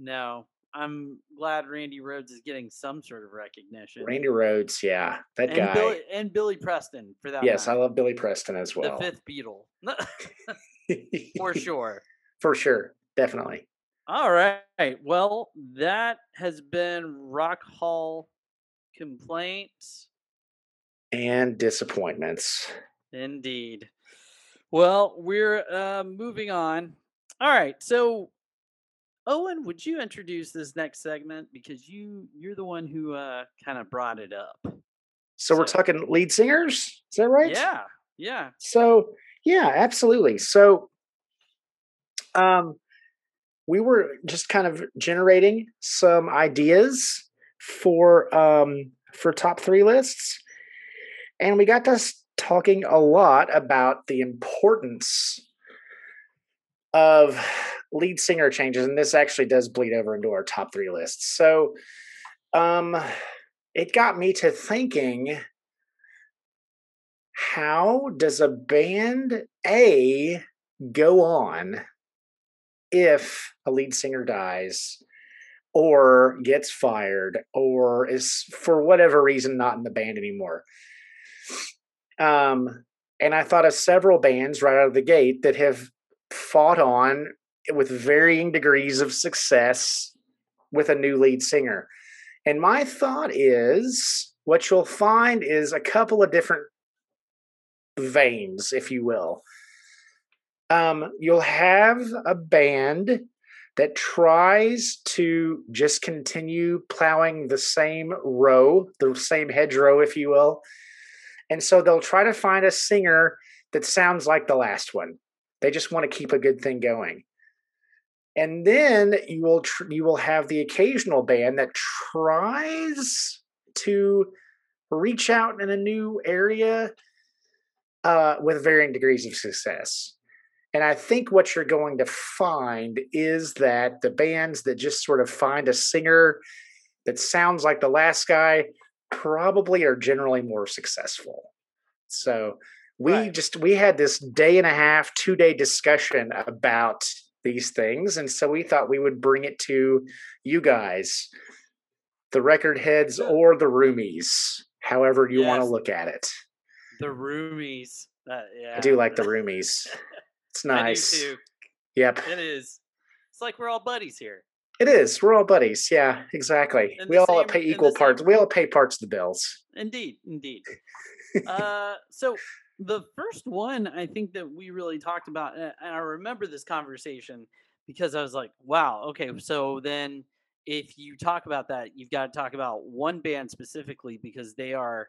no. I'm glad Randy Rhoads is getting some sort of recognition. Randy Rhoads, yeah, that and guy. Billy and Billy Preston for that. yes, I love Billy Preston as well. the fifth Beatle for sure. For sure, definitely. All right. Well, that has been Rock Hall complaints. And disappointments. Indeed. Well, we're uh, moving on. All right. So, Owen, would you introduce this next segment because you you're the one who uh, kind of brought it up. So we're talking lead singers, is that right? Yeah. Yeah. So yeah, absolutely. So um we were just kind of generating some ideas for um for top 3 lists and we got us talking a lot about the importance of lead singer changes and this actually does bleed over into our top 3 lists. So um it got me to thinking how does a band A go on if a lead singer dies or gets fired or is for whatever reason not in the band anymore? Um, and I thought of several bands right out of the gate that have fought on with varying degrees of success with a new lead singer. And my thought is what you'll find is a couple of different veins, if you will. Um, you'll have a band that tries to just continue plowing the same row, the same hedgerow, if you will. And so they'll try to find a singer that sounds like the last one. They just want to keep a good thing going. and then you will tr- you will have the occasional band that tries to reach out in a new area uh, with varying degrees of success. And I think what you're going to find is that the bands that just sort of find a singer that sounds like the last guy probably are generally more successful. So we Right. just we had this day and a half, two day discussion about these things, and so we thought we would bring it to you guys, the record heads or the roomies, however you want to look at it. The roomies. Uh, yeah. I do like the roomies. It's nice. I do too. Yep, It is. It's like we're all buddies here. it is. We're all buddies. Yeah, exactly. We all same- pay equal same- parts. We all pay parts of the bills. Indeed, indeed. uh, so the first one I think that we really talked about, and and I remember this conversation because I was like, "Wow, okay." So then, if you talk about that, you've got to talk about one band specifically because they are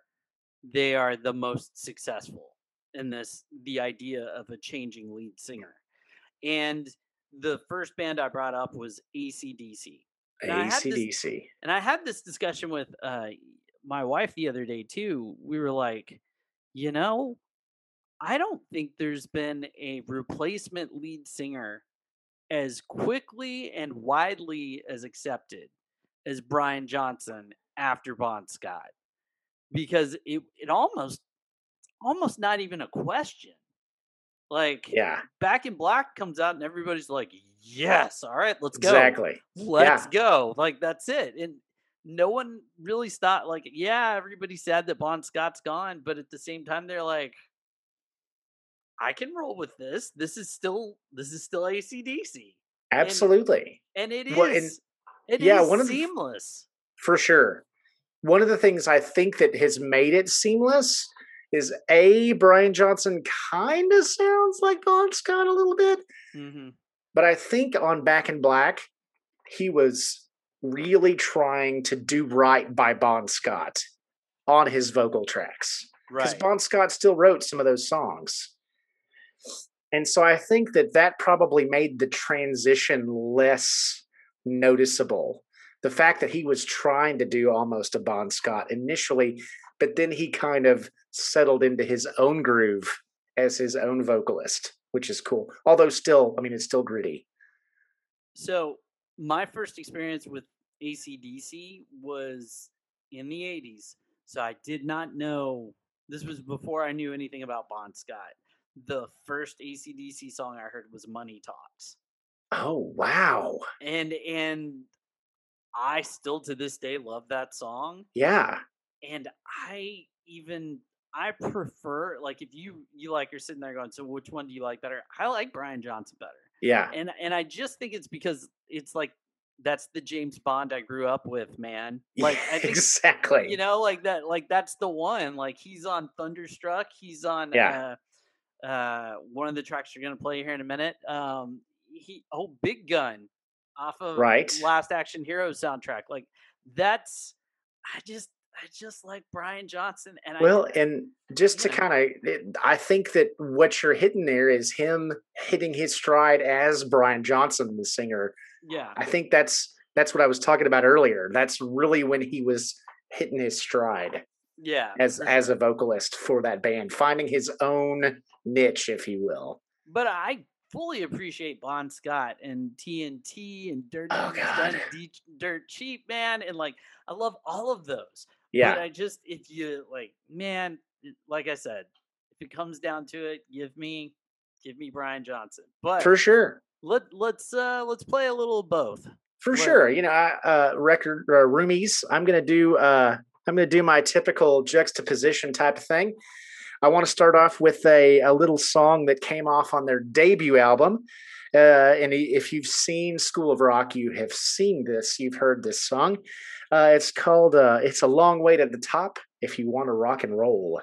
they are the most successful in this the idea of a changing lead singer, and the first band I brought up was ACDC. Now, I had this- ACDC. And I had this discussion with uh, my wife the other day too. We were like, you know, I don't think there's been a replacement lead singer as quickly and widely as accepted as Brian Johnson after Bon Scott, because it it almost almost not even a question. Like Yeah, Back in Black comes out and everybody's like, yes, all right, let's go exactly. let's go. Like that's it. And no one really stopped. Like, yeah, everybody's sad that Bon Scott's gone, but at the same time, they're like, I can roll with this. This is still this is still ACDC. Absolutely. And it is Well, and- it yeah, is one of the- seamless. For sure. One of the things I think that has made it seamless is A, Brian Johnson kind of sounds like Bon Scott a little bit, hmm but I think on Back in Black, he was really trying to do right by Bon Scott on his vocal tracks. Because Right. Bon Scott still wrote some of those songs. And so I think that that probably made the transition less noticeable. The fact that he was trying to do almost a Bon Scott initially, but then he kind of settled into his own groove as his own vocalist, which is cool. Although still, I mean, it's still gritty. So my first experience with ACDC was in the 80s. So I did not know this was before I knew anything about Bon Scott. The first ACDC song I heard was Money Talks. Oh, wow. And and I still to this day love that song. Yeah. And I even I prefer like if you you like you're sitting there going, so which one do you like better? I like Brian Johnson better Yeah. and and I just think it's because it's like that's the James Bond I grew up with, man. Like I think exactly. you know, like that, like that's the one. Like he's on Thunderstruck. He's on Yeah. uh, uh, one of the tracks you're gonna play here in a minute. Um, he oh Big Gun off of Right. Last Action Hero soundtrack. Like that's I just I just like Brian Johnson and Well, I and just to kind of, I think that what you're hitting there is him hitting his stride as Brian Johnson, the singer. yeah I think that's that's what I was talking about earlier. That's really when he was hitting his stride yeah as as a vocalist for that band, finding his own niche, if you will. But I fully appreciate Bon Scott and TNT and Dirt Oh, He's God. D- Dirt Cheap, man, and like I love all of those. Yeah, But I just if you like, man, like I said, if it comes down to it, give me give me Brian Johnson. But for sure. let let's uh let's play a little of both. For sure, you know, I, uh, record uh, roomies. I'm gonna do. Uh, I'm gonna do my typical juxtaposition type of thing. I want to start off with a, a little song that came off on their debut album. Uh, and if you've seen School of Rock, you have seen this. You've heard this song. Uh, it's called uh, "It's a Long Way to the Top." If you want to rock and roll.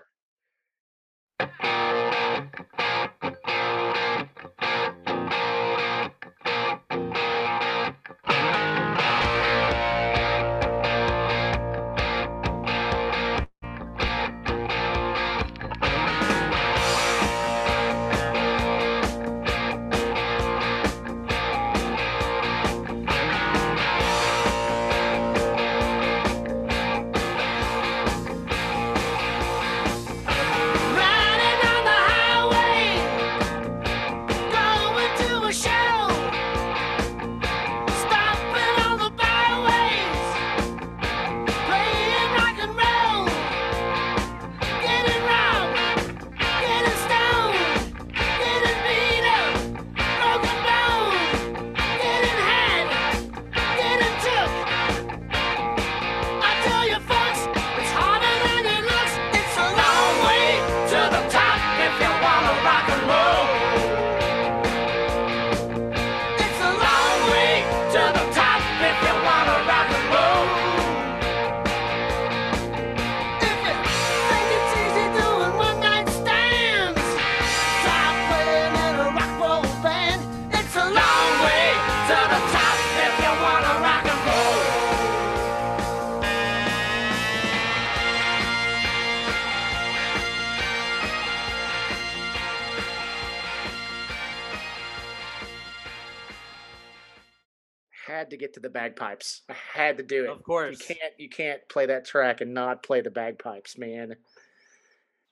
Bagpipes. I had to do it. Of course. You can't you can't play that track and not play the bagpipes, man.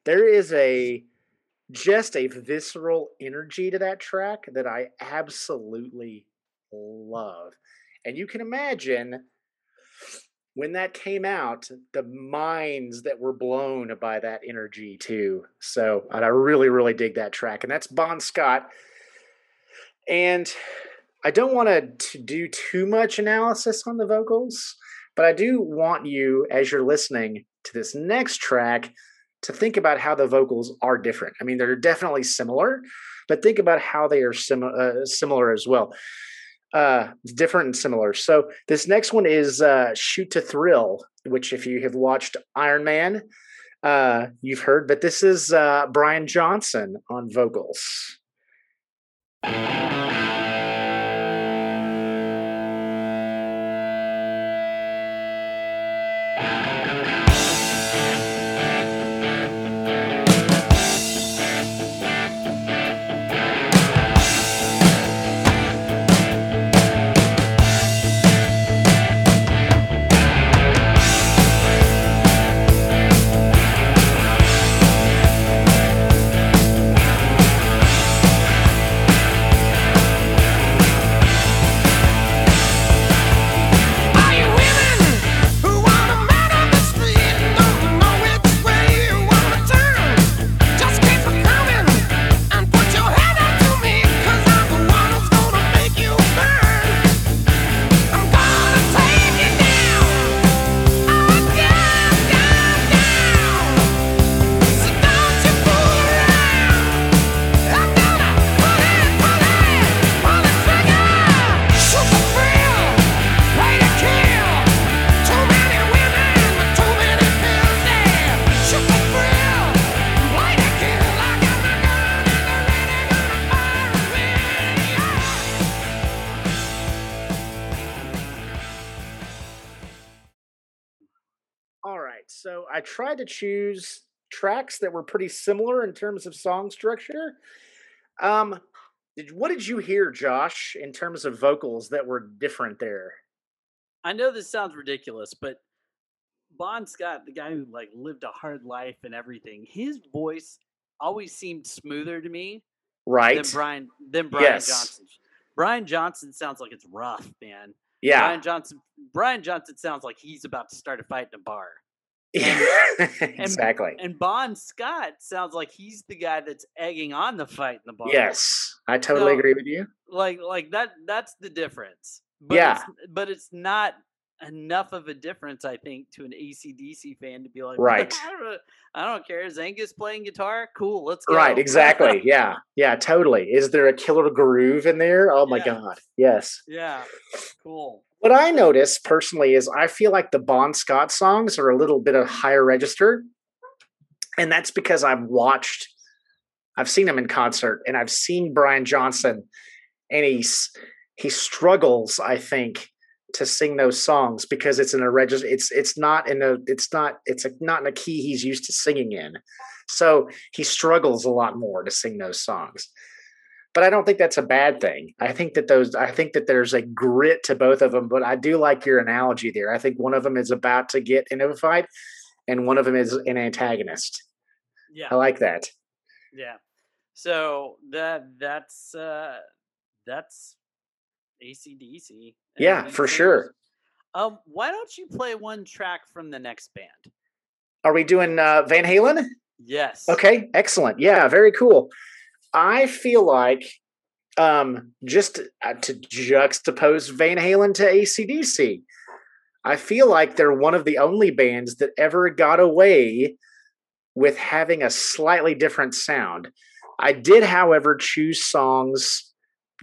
There is a just a visceral energy to that track that I absolutely love. And you can imagine when that came out, the minds that were blown by that energy too. So I really, really dig that track. And that's Bon Scott. And I don't want to, do too much analysis on the vocals, but I do want you, as you're listening to this next track, to think about how the vocals are different. I mean, they're definitely similar, but think about how they are sim- uh, similar as well. Uh, different and similar. So this next one is uh, "Shoot to Thrill," which, if you have watched Iron Man, uh, you've heard. But this is uh, Brian Johnson on vocals. Tried to choose tracks that were pretty similar in terms of song structure. Um, did, what did you hear, Josh, in terms of vocals that were different there? I know this sounds ridiculous, but Bon Scott, the guy who like lived a hard life and everything, his voice always seemed smoother to me Right. than Brian than Brian Yes. Johnson. Brian Johnson sounds like it's rough, man. Yeah. Brian Johnson Brian Johnson sounds like he's about to start a fight in a bar. exactly. And Bon Scott sounds like he's the guy that's egging on the fight in the bar. yes, I totally So- agree with you. Like like that that's the difference. But Yeah. it's, but it's not enough of a difference, I think, to an ACDC fan to be like, Right. I don't, I don't care. Is Angus playing guitar? Cool, let's go. Right, exactly. yeah. Yeah, totally. Is there a killer groove in there? Oh my Yeah. god. Yes. yeah, cool. What I notice personally is I feel like the Bon Scott songs are a little bit of higher register. And that's because I've watched, I've seen him in concert and I've seen Brian Johnson and he's, he struggles, I think, to sing those songs because it's in a register. It's, it's not in a, it's not, it's a, not in a key he's used to singing in. So he struggles a lot more to sing those songs but I don't think that's a bad thing. I think that those I think that there's a grit to both of them, but I do like your analogy there. I think one of them is about to get into a fight and one of them is an antagonist. Yeah, I like that. yeah. So that that's uh that's ACDC. Yeah, for sure. Um, why don't you play one track from the next band? Are we doing uh, Van Halen? Yes. Okay, excellent. Yeah, very cool. I feel like um, just uh, to juxtapose Van Halen to ACDC, I feel like they're one of the only bands that ever got away with having a slightly different sound. I did, however, choose songs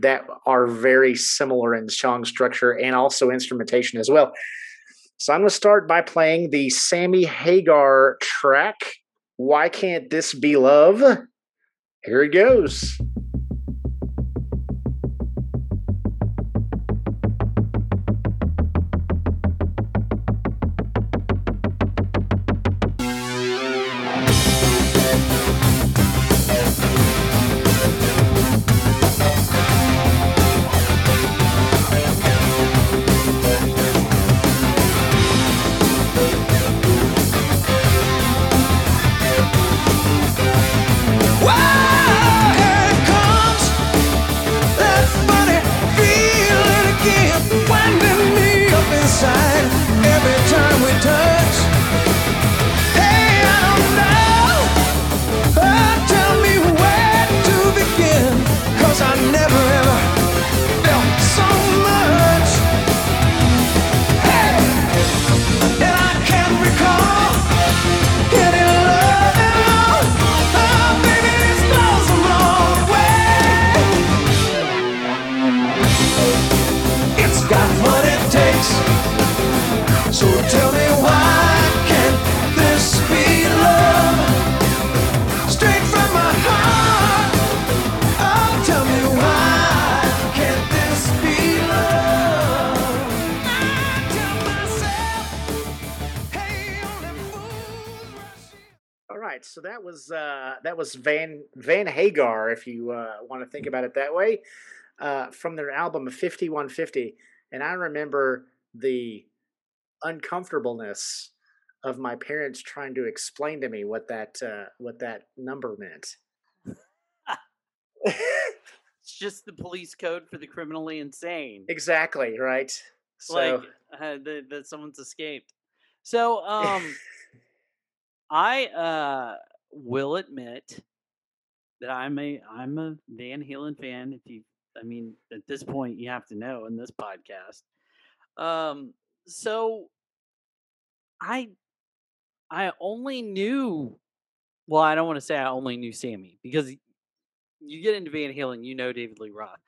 that are very similar in song structure and also instrumentation as well. So I'm going to start by playing the Sammy Hagar track why can't this be love? Here it goes. Right, so that was uh, that was Van Van Hagar, if you uh, want to think about it that way, uh, from their album Fifty One Fifty, and I remember the uncomfortableness of my parents trying to explain to me what that uh, what that number meant. It's just the police code for the criminally insane. exactly right. So like uh, that, that someone's escaped. So um I uh will admit that I'm a I'm a Van Halen fan. If you I mean at this point you have to know in this podcast. Um so I I only knew well, I don't want to say I only knew Sammy because you get into Van Halen, you know David Lee Roth.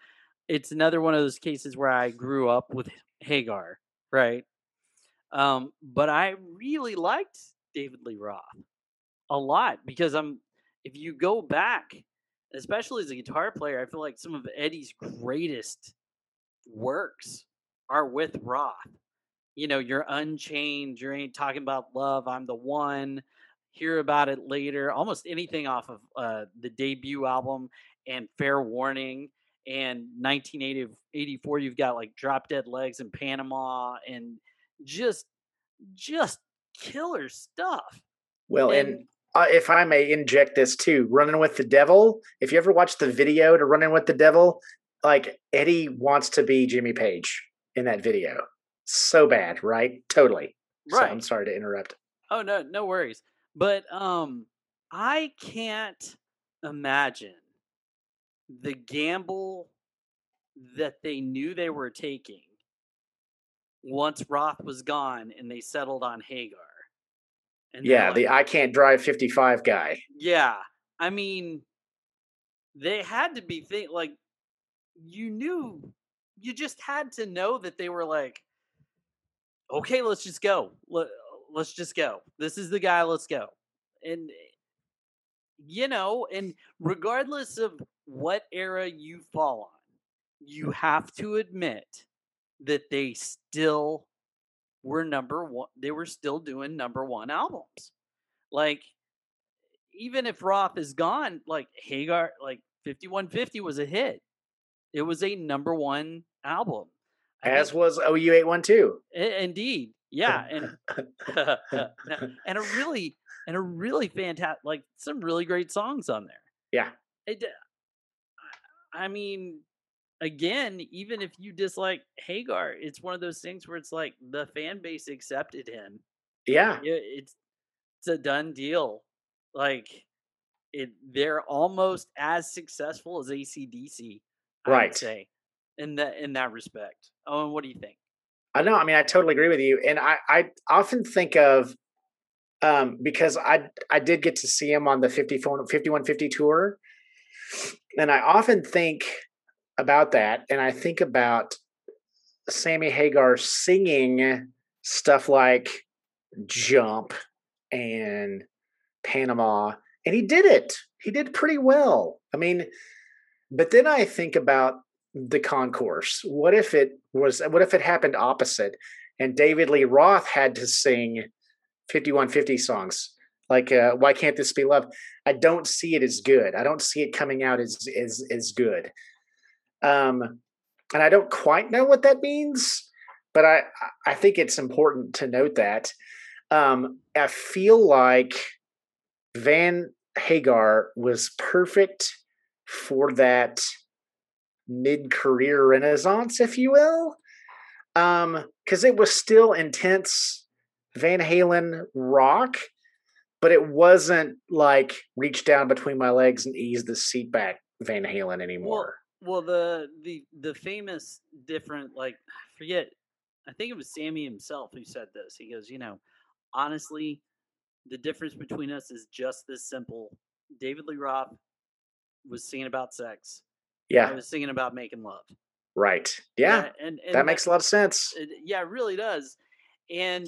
It's another one of those cases where I grew up with Hagar, right? Um, but I really liked David Lee Roth a lot because I'm if you go back, especially as a guitar player, I feel like some of Eddie's greatest works are with Roth. You know, you're unchained, you ain't talking about love, I'm the one. Hear about it later. Almost anything off of uh, the debut album and Fair Warning and 1984 you've got like Drop Dead Legs in Panama and just just killer stuff. well, and, and- uh, if I may inject this too, "Running with the Devil." If you ever watched the video to "Running with the Devil," like Eddie wants to be Jimmy Page in that video, so bad, right? Totally. So Right. I'm sorry to interrupt. Oh no, no worries. But um I can't imagine the gamble that they knew they were taking once Roth was gone and they settled on Hagar. And Yeah, the I can't drive 55 guy. Yeah. I mean they had to be think like you knew you just had to know that they were like okay, let's just go. Let, let's just go. This is the guy, let's go. And you know, and regardless of what era you fall on, you have to admit that they still were number one. They were still doing number one albums. Like, even if Roth is gone, like Hagar, like 5150 was a hit. It was a number one album. I As think- was OU812. Indeed. Yeah. And and a really and a really fantastic like some really great songs on there. Yeah. It, I I mean, again, even if you dislike Hagar, it's one of those things where it's like the fan base accepted him. Yeah. Yeah, it's it's a done deal. Like it, they're almost as successful as ACDC. I would Right. say in that in that respect. Owen, what do you think? I know. I mean, I totally agree with you. And I, I often think of, um, because I, I did get to see him on the 54, 5150 tour. And I often think about that. And I think about Sammy Hagar singing stuff like Jump and Panama. And he did it. He did pretty well. I mean, but then I think about the concourse. What if it was what if it happened opposite and David Lee Roth had to sing 5150 songs? Like uh, why can't this be love? I don't see it as good. I don't see it coming out as as as good. Um and I don't quite know what that means, but I I think it's important to note that. Um I feel like Van Hagar was perfect for that mid-career renaissance if you will. Um because it was still intense van halen rock but it wasn't like reach down between my legs and ease the seat back van halen anymore Well, the the the famous different like I forget. I think it was Sammy himself who said this. He goes, you know, honestly, the difference between us is just this simple. David Lee Roth was singing about sex. Yeah, I was singing about making love. right yeah, and, and that makes a lot of sense it, yeah, it really does. And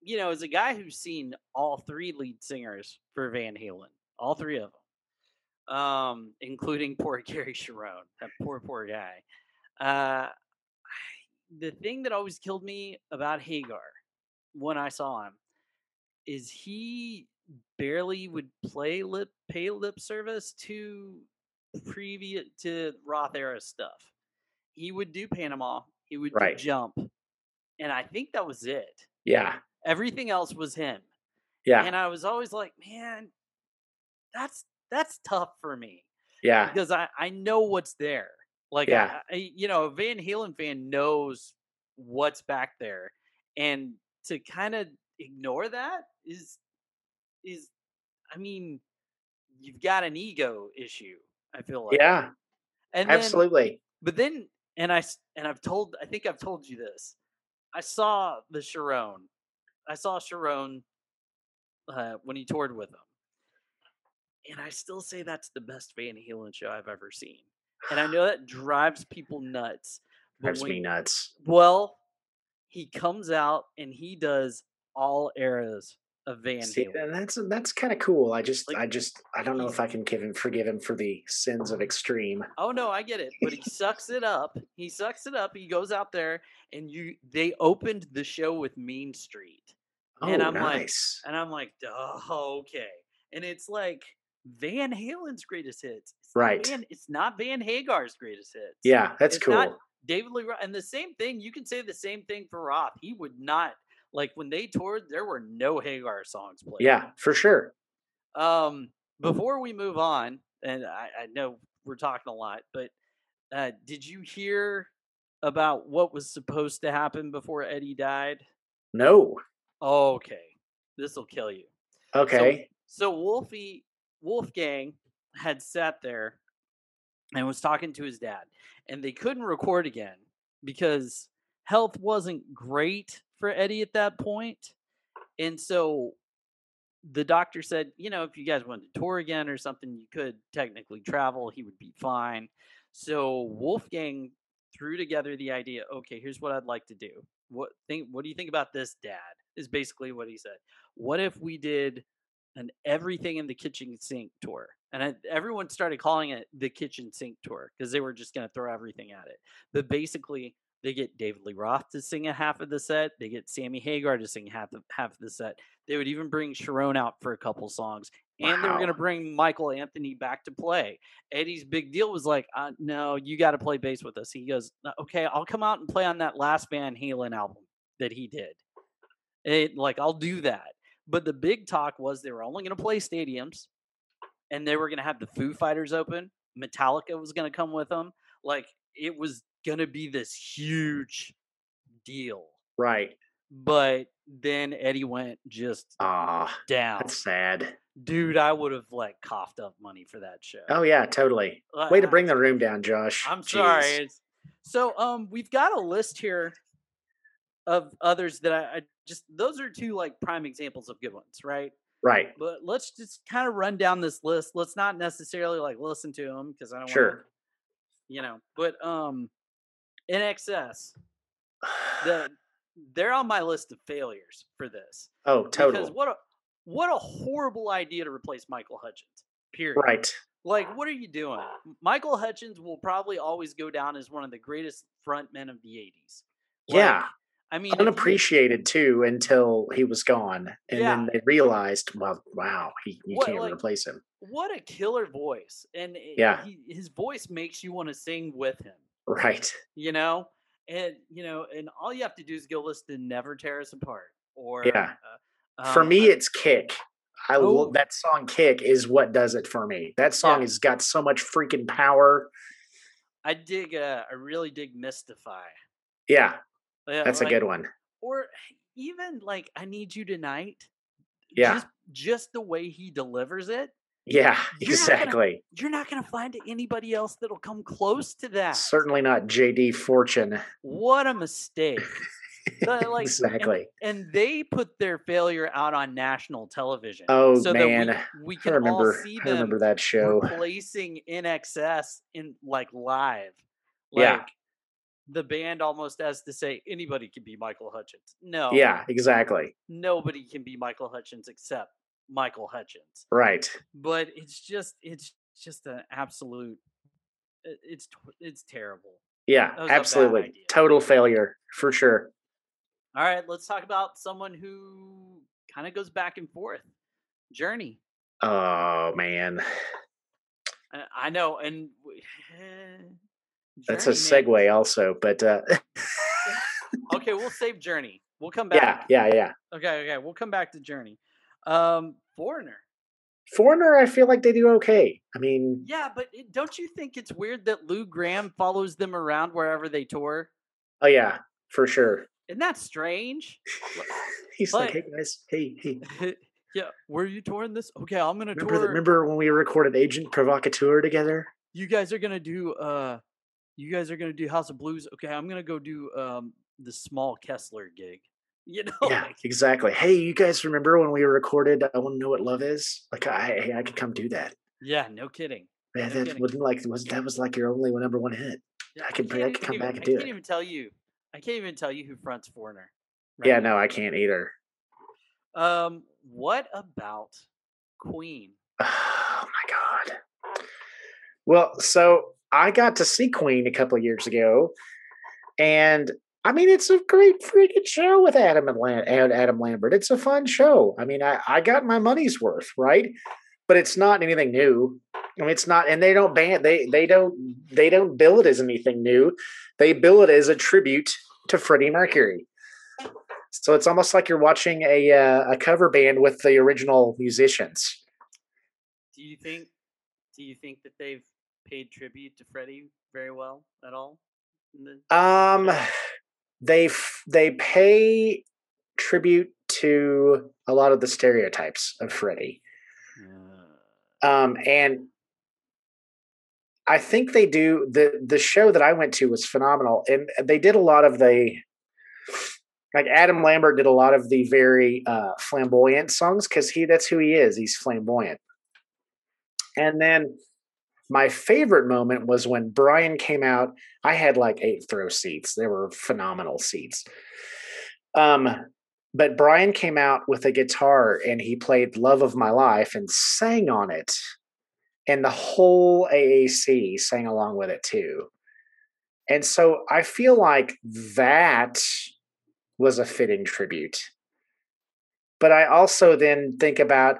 you know, as a guy who's seen all three lead singers for Van Halen, all three of them, um, including poor Gary Cherone, that poor poor guy. Uh, the thing that always killed me about Hagar when I saw him is he barely would play lip pay lip service to previous to Roth era stuff. He would do Panama, he would Right. do Jump, and I think that was it. Yeah. Everything else was him. Yeah. And I was always like, man, that's that's tough for me Yeah. because I I know what's there. Like Yeah. I, I you know, a Van Halen fan knows what's back there, and to kind of ignore that is is I mean, you've got an ego issue. I feel like Yeah. and then, Absolutely. but then and I and I've told I think I've told you this. I saw the Cherone. I saw Cherone uh, when he toured with them. And I still say that's the best Van Halen show I've ever seen. And I know that drives people nuts. Drives me nuts. well, he comes out and he does all eras of Van See, Halen. and that's that's kind of cool. I just, Like, I just, I don't know if I can give him, forgive him for the sins of extreme. Oh no, I get it, but he sucks it up. He sucks it up. He goes out there and you they opened the show with Mean Street. Oh, And I'm like- And I'm like, oh, okay. And it's like Van Halen's greatest hits. It's Right. Van, it's not Van Hagar's greatest hits. yeah, that's it's cool. not David Lee Roth. And the same thing, you can say the same thing for Roth. He would not like when they toured, there were no Hagar songs played. yeah, for sure. Um, before we move on, and I, I know we're talking a lot, but uh, did you hear about what was supposed to happen before Eddie died? No. Okay, this will kill you. Okay. So Wolfie Wolfgang had sat there and was talking to his dad, and they couldn't record again because health wasn't great for Eddie at that point. And so the doctor said, you know, if you guys wanted to tour again or something, you could technically travel. He would be fine. So Wolfgang threw together the idea. Okay, here's what I'd like to do. What think? What do you think about this, Dad? Is basically what he said. What if we did an everything in the kitchen sink tour? And I, everyone started calling it the kitchen sink tour because they were just going to throw everything at it. But basically, they get David Lee Roth to sing a half of the set. They get Sammy Hagar to sing half of half of the set. They would even bring Cherone out for a couple songs, and they were going to bring Michael Anthony back to play. Eddie's big deal was like, uh, "No, you got to play bass with us." He goes, "Uh, "Okay, I'll come out and play on that last Van Halen album that he did. It, like, I'll do that." But the big talk was they were only going to play stadiums, and they were going to have the Foo Fighters open. Metallica was going to come with them. Like, it was going to be this huge deal. Right. But then Eddie went just Ah, down. that's sad. Dude, I would have like coughed up money for that show. Oh yeah, totally. Way to bring the room down, Josh. I'm sorry. Jeez. It's, so um we've got a list here of others that I, I just those are two like prime examples of good ones, right? Right. But let's just kind of run down this list. Let's not necessarily like listen to them because I don't want Sure. you know. But um INXS, the they're on my list of failures for this. oh, Because total. what a what a horrible idea to replace Michael Hutchence. Period. Right. Like, what are you doing? Michael Hutchence will probably always go down as one of the greatest frontmen of the 80s. Yeah. I mean, Unappreciated too until he was gone, and Yeah. then they realized, well, wow, he you What, can't like- replace him. what a killer voice. And Yeah. he, his voice makes you want to sing with him, Right. you know? And, you know, and all you have to do is go listen to Never Tear Us Apart. Or, Yeah. uh, for um, me, it's Kick. I Oh. love that song. Kick is what does it for me. That song Yeah. has got so much freaking power. I dig, uh, I really dig Mystify. Yeah, Yeah, that's a like- good one. or even like I need you tonight. Yeah. Just, just the way he delivers it, Yeah, You're not gonna- exactly. you're not going to find anybody else that'll come close to that. Certainly not JD Fortune. What a mistake. Like, exactly. And they put their failure out on national television. Oh, so man. that we, we I can all remember. see I remember that show. replacing INXS in like live. Like, Yeah. The band almost has to say anybody can be Michael Hutchence. No. Yeah, exactly. nobody can be Michael Hutchence except Michael Hutchence. Right. But it's just it's just an absolute it's it's terrible. Yeah, That was a bad absolutely. Total failure for sure. All right, let's talk about someone who kind of goes back and forth. Journey. Oh man, I, know, and w- that's a segue also. But uh, Okay, we'll save Journey. We'll come back. yeah, yeah, yeah. Okay, okay, we'll come back to Journey. Um, Foreigner. Foreigner, I feel like they do okay. I mean, Yeah, but it, don't you think it's weird that Lou Gramm follows them around wherever they tour? oh yeah, for sure. Isn't that strange? He's like, hey guys, hey, hey. yeah, where are you touring this? Okay, I'm gonna Remember, the, remember when we recorded Agent Provocateur together? you guys are gonna do uh you guys are gonna do House of Blues. Okay, I'm gonna go do um the small Kessler gig. You know, Yeah, like, exactly. Hey, you guys remember when we recorded I Want to Know What Love Is? Like, I, I could come do that. yeah, no kidding. Man, No that kidding. wasn't like was that was like your only number one hit. Yeah, I could can't I could come even- back and do it. I can't even tell you. I can't even tell you who fronts Foreigner. right yeah, now. no, I can't either. Um, what about Queen? Oh my god. Well, so I got to see Queen a couple of years ago, and I mean it's a great freaking show with Adam and and Adam Lambert. It's a fun show. I mean, I, I got my money's worth, right? But it's not anything new. I mean, it's not, and they don't ban they they don't they don't bill it as anything new. They bill it as a tribute to Freddie Mercury. So it's almost like you're watching a uh, a cover band with the original musicians. Do you think? Do you think that they've paid tribute to Freddie very well at all? the- Um, they f- they pay tribute to a lot of the stereotypes of Freddie. Uh, Um, and I think they do the the show that I went to was phenomenal, and they did a lot of the like Adam Lambert did a lot of the very uh, flamboyant songs because he that's who he is. He's flamboyant. And then my favorite moment was when Brian came out. I had like eight throw seats. They were phenomenal seats. Um, but Brian came out with a guitar and he played Love of My Life and sang on it. And the whole AAC sang along with it too. And so I feel like that was a fitting tribute. But I also then think about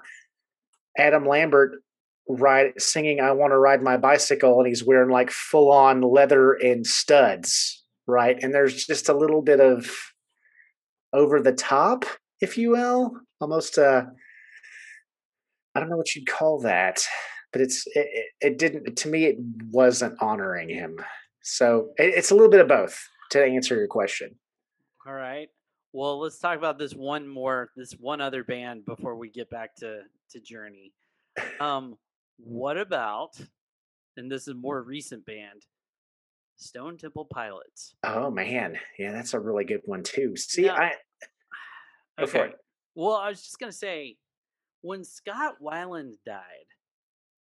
Adam Lambert ride singing I want to ride my bicycle and he's wearing like full on leather and studs, right? And there's just a little bit of over the top, if you will, almost uh I don't know what you'd call that, but it's it, it, didn't to me it wasn't honoring him. So it, it's a little bit of both to answer your question. all right. Well, let's talk about this one more, this one other band before we get back to to Journey. Um, what about? And this is a more recent band, Stone Temple Pilots. Oh man, yeah, that's a really good one too. See, Now- I Go for it. Well, I was just gonna say, when Scott Weiland died,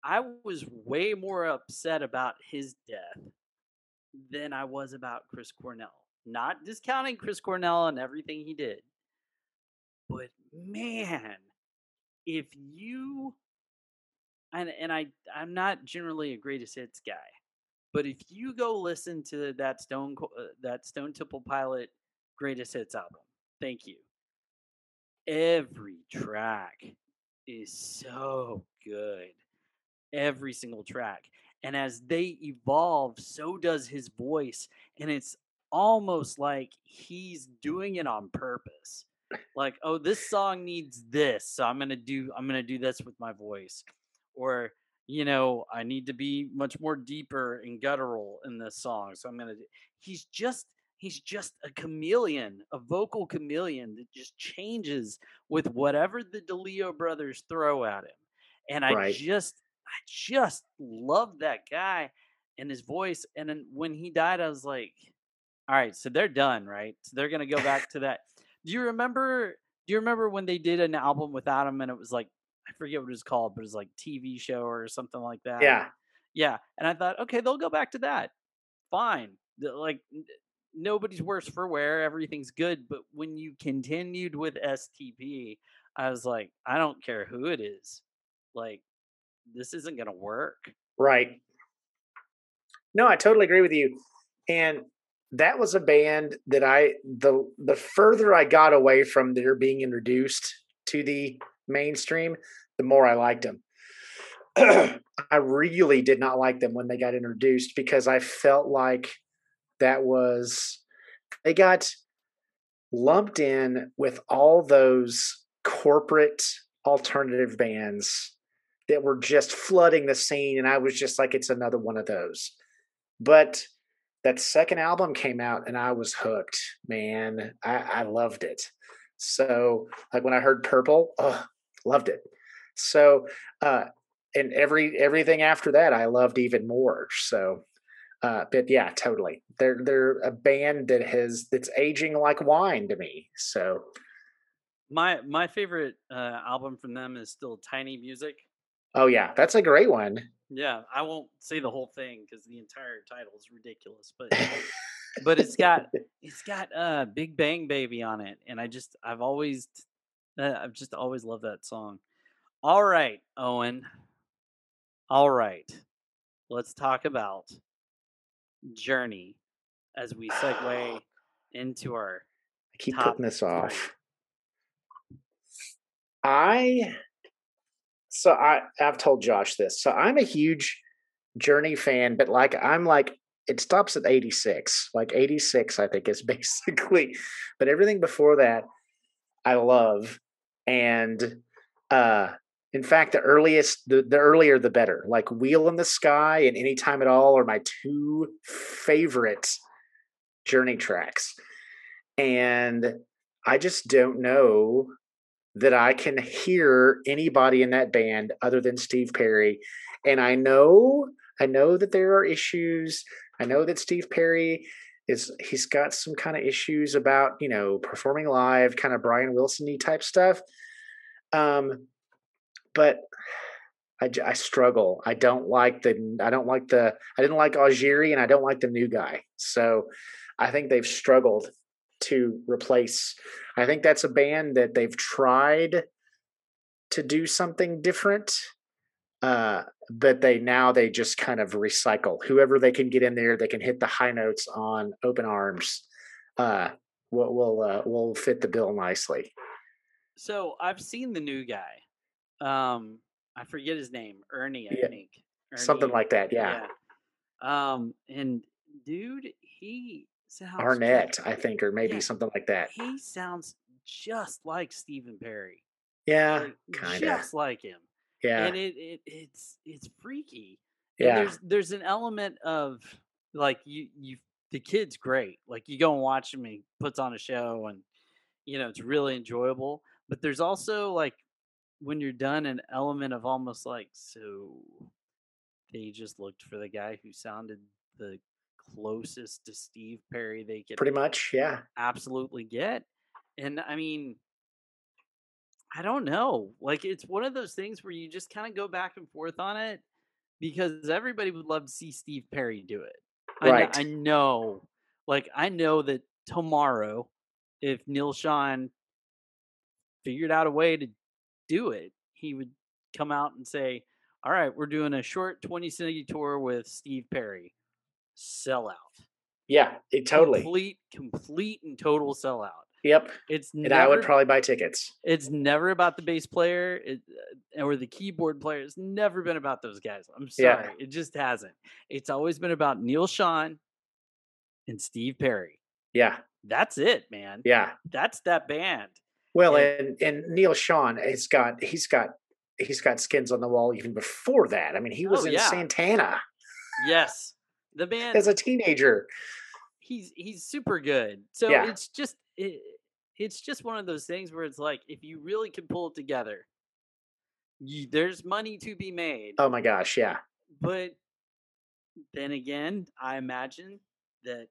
I was way more upset about his death than I was about Chris Cornell. Not discounting Chris Cornell and everything he did, but man, if you and and I I'm not generally a greatest hits guy, but if you go listen to that Stone uh, that Stone Temple Pilot greatest hits album, thank you every track is so good. Every single track. And as they evolve, so does his voice. And it's almost like he's doing it on purpose. Like, oh, this song needs this. So I'm gonna do I'm gonna do this with my voice. Or, you know, I need to be much more deeper and guttural in this song. So I'm gonna do he's just he's just a chameleon, a vocal chameleon that just changes with whatever the DeLeo brothers throw at him. And I Right. just I just love that guy and his voice. And then when he died, I was like, all right, so they're done, right? So they're gonna go back to that. Do you remember do you remember when they did an album without him and it was like I forget what it was called, but it was like TV show or something like that. yeah, Yeah, and I thought, okay, they'll go back to that. Fine. Like nobody's worse for wear. Everything's good. But when you continued with STP, I was like, I don't care who it is. Like, this isn't gonna work. right. No, I totally agree with you. And that was a band that I the the further I got away from their being introduced to the mainstream, the more I liked them. I really did not like them when they got introduced because I felt like that was they got lumped in with all those corporate alternative bands that were just flooding the scene and I was just like it's another one of those. But that second album came out and I was hooked, man. I, I loved it. So like when I heard Purple, oh, loved it. So uh and every everything after that I loved even more. So uh but yeah, totally. They're they're a band that has that's aging like wine to me. So My my favorite uh, album from them is still Tiny Music. oh yeah, that's a great one. Yeah, I won't say the whole thing because the entire title is ridiculous, but but it's got it's got uh Big Bang Baby on it, and I just I've always I've just always loved that song. All right, Owen. All right, let's talk about Journey as we segue into our I keep putting this off. I so I I've told Josh this. So I'm a huge Journey fan, but like I'm like it stops at 86. Like 86 I think is basically but everything before that I love and uh in fact the earliest the, the earlier the better. Like Wheel in the Sky and Anytime at All are my two favorite Journey tracks. And I just don't know that I can hear anybody in that band other than Steve Perry. And I know, I know that there are issues. I know that Steve Perry is he's got some kind of issues about, you know, performing live, kind of Brian Wilson-y type stuff. Um, but I, I struggle. I don't like the I don't like the I didn't like Augeri and I don't like the new guy. So I think they've struggled to replace. I think that's a band that they've tried to do something different, uh, but they now they just kind of recycle whoever they can get in there. They can hit the high notes on Open Arms. Uh, will will uh, will fit the bill nicely. So I've seen the new guy. Um, I forget his name, Ernie, I Yeah, think. Something like that, yeah. yeah. Um, and dude, he sounds Arnett, I think, or maybe Yeah. something like that. He sounds just like Stephen Perry. Yeah, or kind of. Just like him. Yeah, And it, it it's it's freaky. And yeah, there's there's an element of like you you the kid's great. Like you go and watch him, he puts on a show and you know it's really enjoyable. But there's also like when you're done an element of almost like so they just looked for the guy who sounded the closest to Steve Perry they could pretty much. Yeah, absolutely get. And I mean, I don't know. Like it's one of those things where you just kind of go back and forth on it because everybody would love to see Steve Perry do it. I, Right. I know. Like I know that tomorrow, if Neal Schon figured out a way to do it, he would come out and say, "All right, we're doing a short 20 city tour with Steve Perry. Sellout. yeah, it totally. Complete, complete and total sellout. Yep, It's and never, I would probably buy tickets. it's never about the bass player it, uh, or the keyboard player. It's never been about those guys. I'm Yeah. sorry, it just hasn't. It's always been about Neal Schon and Steve Perry. Yeah, That's it, man. yeah. That's that band. Well, Yeah. and and Neal Schon has got he's got he's got skins on the wall even before that. I mean, he was Oh, in yeah. Santana Yes, the band. as a teenager. he's he's super good. So Yeah. it's just it, it's just one of those things where it's like if you really can pull it together, you, there's money to be made. Oh my gosh, yeah, But then again, I imagine that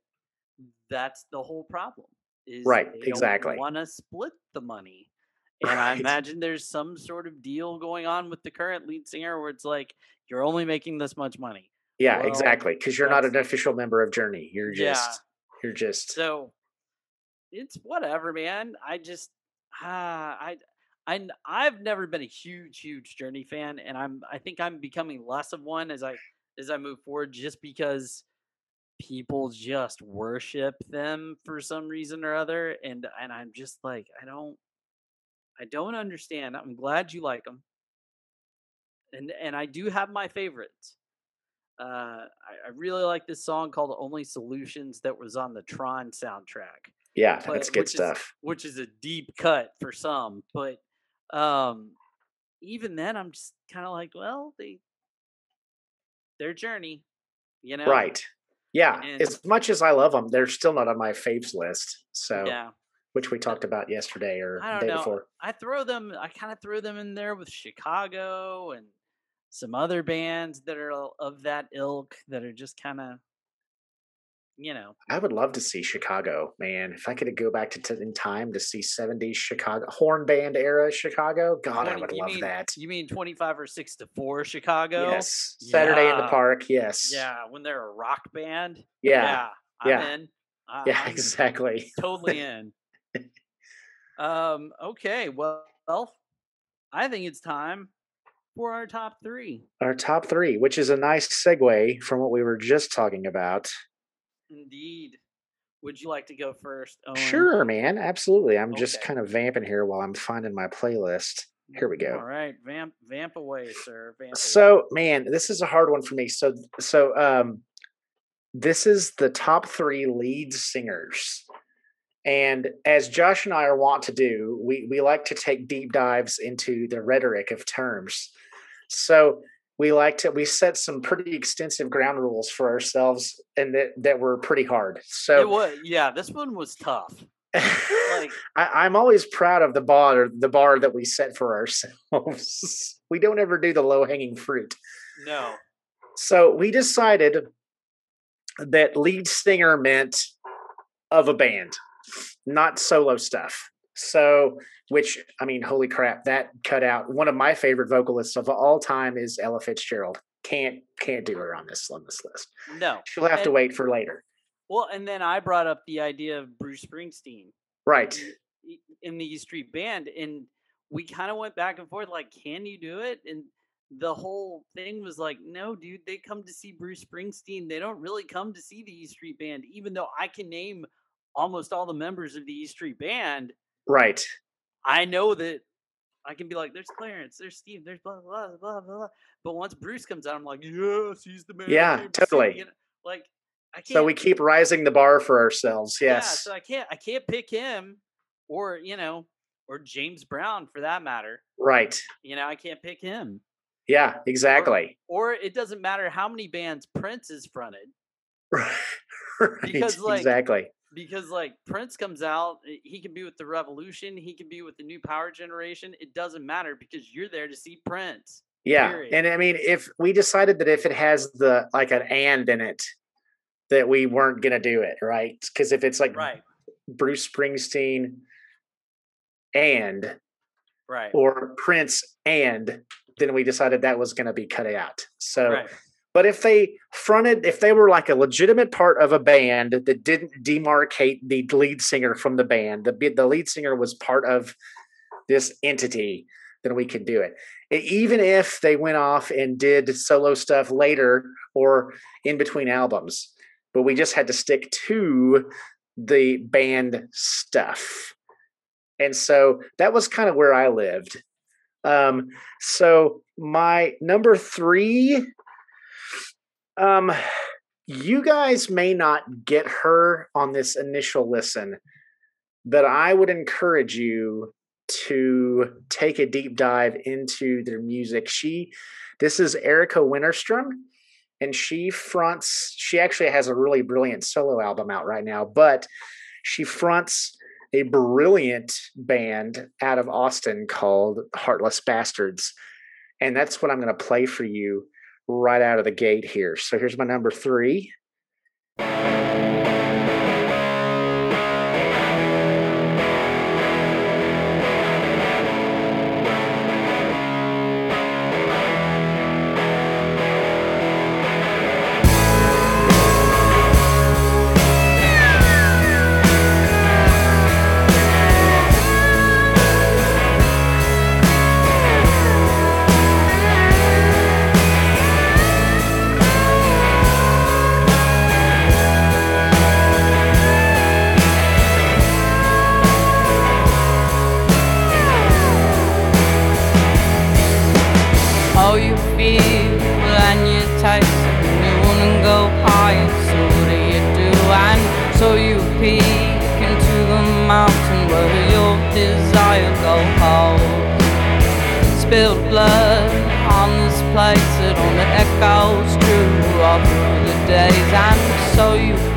that's the whole problem. Is Right, they exactly. Want to split the money, and I imagine there's some sort of deal going on with the current lead singer where it's like you're only making this much money. yeah, Well, exactly. Because you're not an official member of Journey. You're Yeah. just you're just So it's whatever, man. I just ah, I I I've never been a huge huge Journey fan, and I'm I think I'm becoming less of one as I as I move forward, just because people just worship them for some reason or other, and and I'm just like I don't I don't understand. I'm glad you like them, and and I do have my favorites. Uh, I, I really like this song called "Only Solutions" that was on the Tron soundtrack Yeah, but- that's good which is- stuff. which is a deep cut for some. But um, even then, I'm just kind of like, well, they their journey, you know, Right. Yeah. And- as much as I love them, they're still not on my faves list. So, Yeah, which we talked about yesterday or I the don't day know. before. I throw them. I kind of throw them in there with Chicago and some other bands that are of that ilk that are just kind of, you know, I would love to see Chicago, man. If I could go back to t- in time to see 70s Chicago horn band era Chicago, God, I would love mean, that. You mean twenty five or six to four Chicago? Yes. Saturday in the park. Yes. Yeah, when they're a rock band. Yeah. Yeah, I'm Yeah. in. I- Yeah, I'm exactly. totally in. um. Okay. Well, well, I think it's time for our top three. Our top three, which is a nice segue from what we were just talking about. Indeed. Would you like to go first? Owen? Sure, man. Absolutely. I'm just kind of vamping here while I'm finding my playlist. Here we go. All right, vamp, vamp away, sir. Vamp away. So, man, this is a hard one for me. So, so um, this is the top three lead singers, and as Josh and I are wont to do, we we like to take deep dives into the rhetoric of terms. So we like to we set some pretty extensive ground rules for ourselves, and that that were pretty hard. So it was. Yeah, this one was tough. Like, I, I'm always proud of the bar the bar that we set for ourselves. we don't ever do the low hanging fruit. no. So we decided that lead singer meant of a band, not solo stuff. So, which I mean, holy crap, that cut out one of my favorite vocalists of all time is Ella Fitzgerald. Can't can't do her on this on this list. No. She'll have to wait for later. Well, and then I brought up the idea of Bruce Springsteen. Right. in the E Street Band, and we kind of went back and forth, like, can you do it? And the whole thing was like, no, dude, they come to see Bruce Springsteen. They don't really come to see the E Street Band, even though I can name almost all the members of the E Street Band. Right. I know that I can be like, there's Clarence, there's Steve, there's blah blah blah blah blah. But once Bruce comes out, I'm like, yes, he's the man. Yeah, came to see," totally. you know, Like, I can't. So we keep rising the bar for ourselves. Yes. Yeah, so I can't I can't pick him or you know or James Brown for that matter. right. You know, I can't pick him. Yeah, exactly. Or it doesn't matter how many bands Prince is fronted right. Because, like, exactly. Because like Prince comes out, eh, he can be with the Revolution, he can be with the New Power Generation. It doesn't matter because you're there to see Prince. Yeah. period. And I mean, if we decided that if it has the like an and in it, that we weren't going to do it, right? Because if it's like Right. Bruce Springsteen and Right. or Prince and, then we decided that was going to be cut out. So, Right. But if they fronted, if they were like a legitimate part of a band that didn't demarcate the lead singer from the band, the the lead singer was part of this entity, then we could do it. E- Even if they went off and did solo stuff later or in between albums, but we just had to stick to the band stuff. And so that was kind of where I lived. Um, so my number three, um, you guys may not get her on this initial listen, but I would encourage you to take a deep dive into their music. She, this is Erika Wennerstrom, and she fronts. She actually has a really brilliant solo album out right now, but she fronts a brilliant band out of Austin called Heartless Bastards. And that's what I'm going to play for you right out of the gate here. So here's my number three.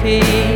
So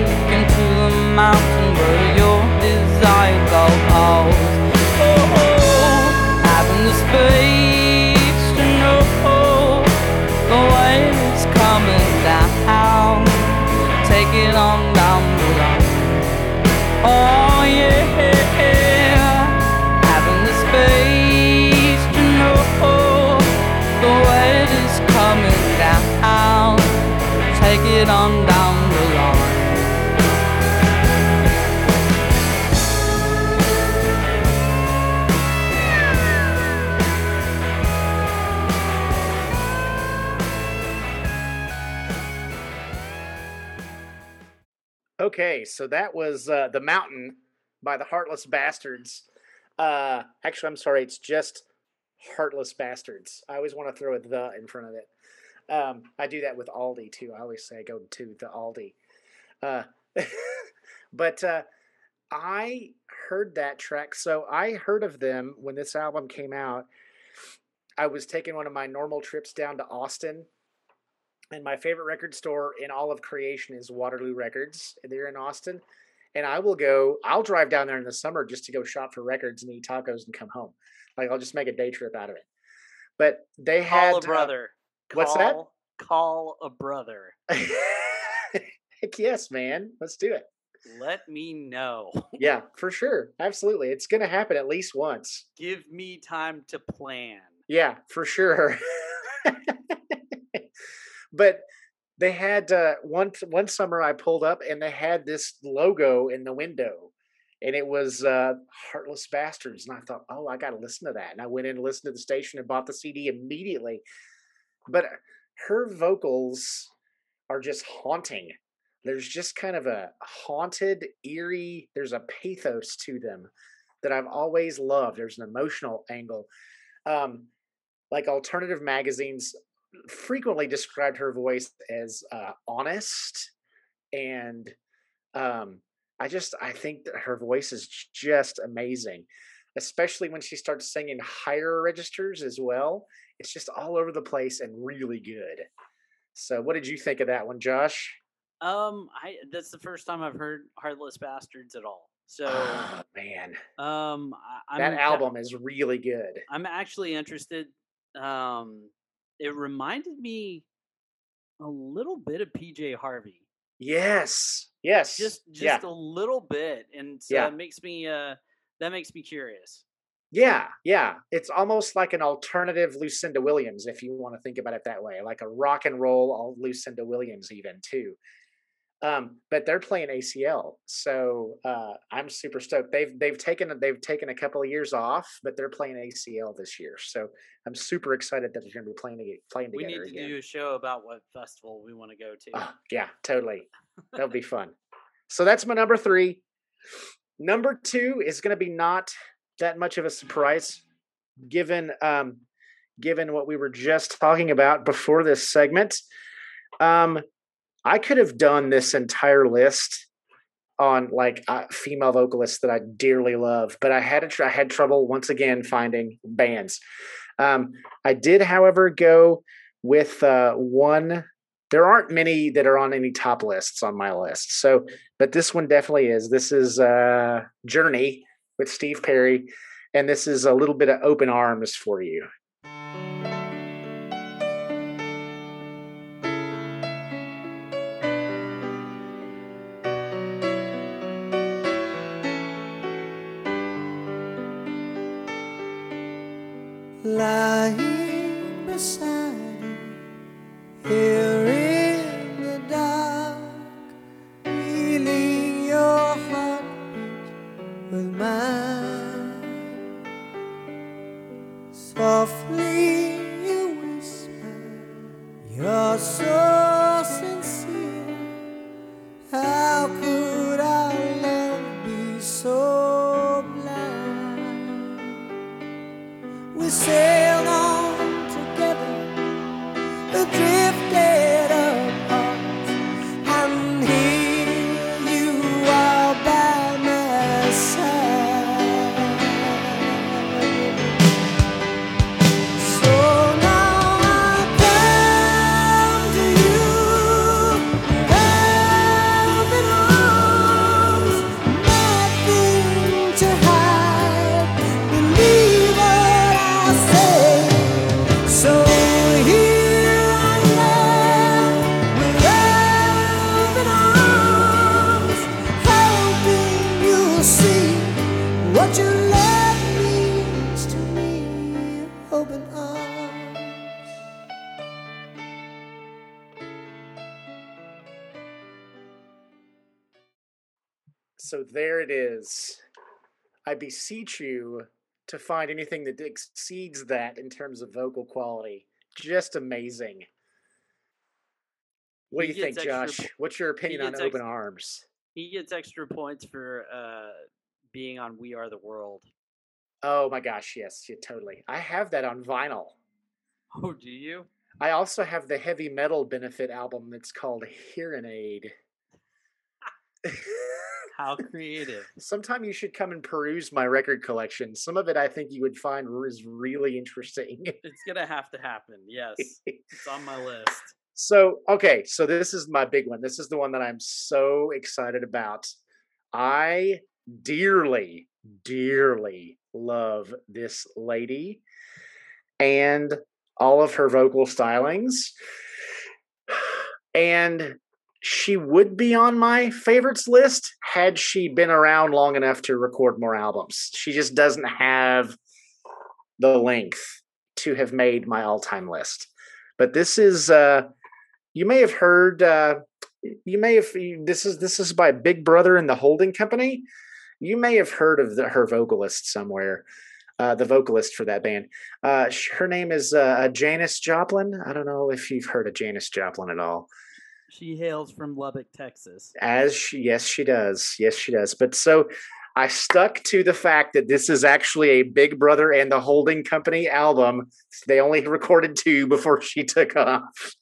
Okay, so that was uh, The Mountain by the Heartless Bastards. Uh, actually, I'm sorry, it's just Heartless Bastards. I always want to throw a the in front of it. Um, I do that with Aldi too. I always say I go to the Aldi. Uh, but uh, I heard that track. So I heard of them when this album came out. I was taking one of my normal trips down to Austin and my favorite record store in all of creation is Waterloo Records. They're in Austin. And I will go, I'll drive down there in the summer just to go shop for records and eat tacos and come home. Like I'll just make a day trip out of it. But they had Call a uh, brother. what's that? Call- Call a brother. Heck yes, man. Let's do it. Let me know. Yeah, for sure. Absolutely. It's going to happen at least once. Give me time to plan. Yeah, for sure. but they had uh, one one summer I pulled up and they had this logo in the window, and it was uh, "Heartless Bastards," and I thought, oh, I got to listen to that, and I went in and listened to the station and bought the CD immediately. But her vocals are just haunting. There's just kind of a haunted, eerie. There's a pathos to them that I've always loved. There's an emotional angle. Um, like alternative magazines frequently described her voice as uh, honest and um, i just i think that her voice is just amazing especially when she starts singing higher registers as well it's just all over the place and really good so what did you think of that one josh Um, I that's the first time I've heard Heartless Bastards at all. So, oh man um, I, I'm that a- album is really good I'm actually interested. Um, it reminded me a little bit of PJ Harvey, yes yes just just yeah a little bit, and so Yeah. it makes me uh that makes me curious. Yeah, yeah. It's almost like an alternative Lucinda Williams, if you want to think about it that way, like a rock and roll all Lucinda Williams, even too. Um, but they're playing ACL, so uh, I'm super stoked. They've they've taken they've taken a couple of years off, but they're playing ACL this year, so I'm super excited that they're going to be playing playing We together need to again. do a show about what festival we want to go to. Oh, yeah, totally. That'll be fun. So that's my number three. Number two is going to be not that much of a surprise, given um, given what we were just talking about before this segment. Um, I could have done this entire list on like uh, female vocalists that I dearly love, but I had a tr- I had trouble once again finding bands. Um, I did, however, go with uh, one there aren't many that are on any top lists on my list. So, but this one definitely is. This is uh, Journey with Steve Perry, and this is a little bit of open arms for you. There it is. I beseech you to find anything that exceeds that in terms of vocal quality. Just amazing. What do you think, Josh? po- What's your opinion on Open ex- Arms? He gets extra points for uh, being on We Are the World. Oh my gosh, yes, yeah, totally. I have that on vinyl. Oh, do you? I also have the heavy metal benefit album that's called Hearing Aid. How creative. Sometime you should come and peruse my record collection. Some of it I think you would find is really interesting. It's gonna have to happen. Yes, it's on my list. So, okay, so this is my big one. This is the one that I'm so excited about. I dearly, dearly love this lady and all of her vocal stylings. And she would be on my favorites list had she been around long enough to record more albums. She just doesn't have the length to have made my all-time list. But this is uh you may have heard uh you may have this is this is by Big Brother and the Holding Company. You may have heard of the, her vocalist somewhere. Uh, the vocalist for that band. Uh, her name is uh, Janis Joplin. I don't know if you've heard of Janis Joplin at all. She hails from Lubbock, Texas. As she, yes, she does. Yes, she does. But so I stuck to the fact that this is actually a Big Brother and the Holding Company album. They only recorded two before she took off.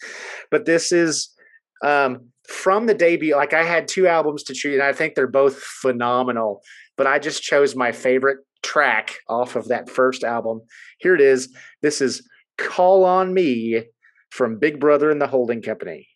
But this is um, from the debut. Like I had two albums to choose, and I think they're both phenomenal. But I just chose my favorite track off of that first album. Here it is. This is Call on Me from Big Brother and the Holding Company.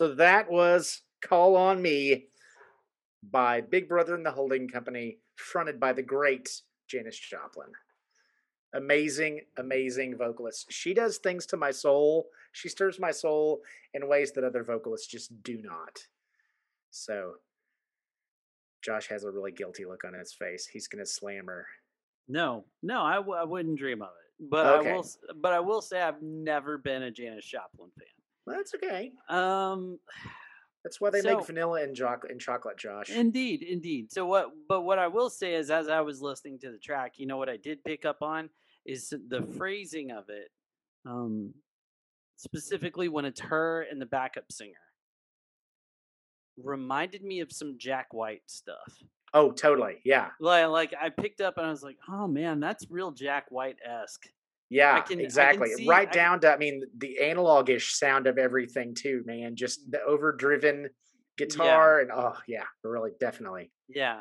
So that was Call on Me by Big Brother and the Holding Company, fronted by the great Janis Joplin. Amazing, amazing vocalist. She does things to my soul. She stirs my soul in ways that other vocalists just do not. So, Josh has a really guilty look on his face. He's going to slam her. No, no, I, w- I wouldn't dream of it. But Okay. I will, but I will say I've never been a Janis Joplin Well, that's okay. Um, That's why they make vanilla and, choc- and chocolate, Josh. Indeed, indeed. So what? But what I will say is, as I was listening to the track, you know what I did pick up on is the phrasing of it, um, specifically when it's her and the backup singer. Reminded me of some Jack White stuff. oh, totally. Yeah. Like, like I picked up and I was like, oh man, that's real Jack White esque. Yeah, can- exactly. see- right I- down to I mean the analogish sound of everything too, man. Just the overdriven guitar and oh yeah, really definitely. Yeah.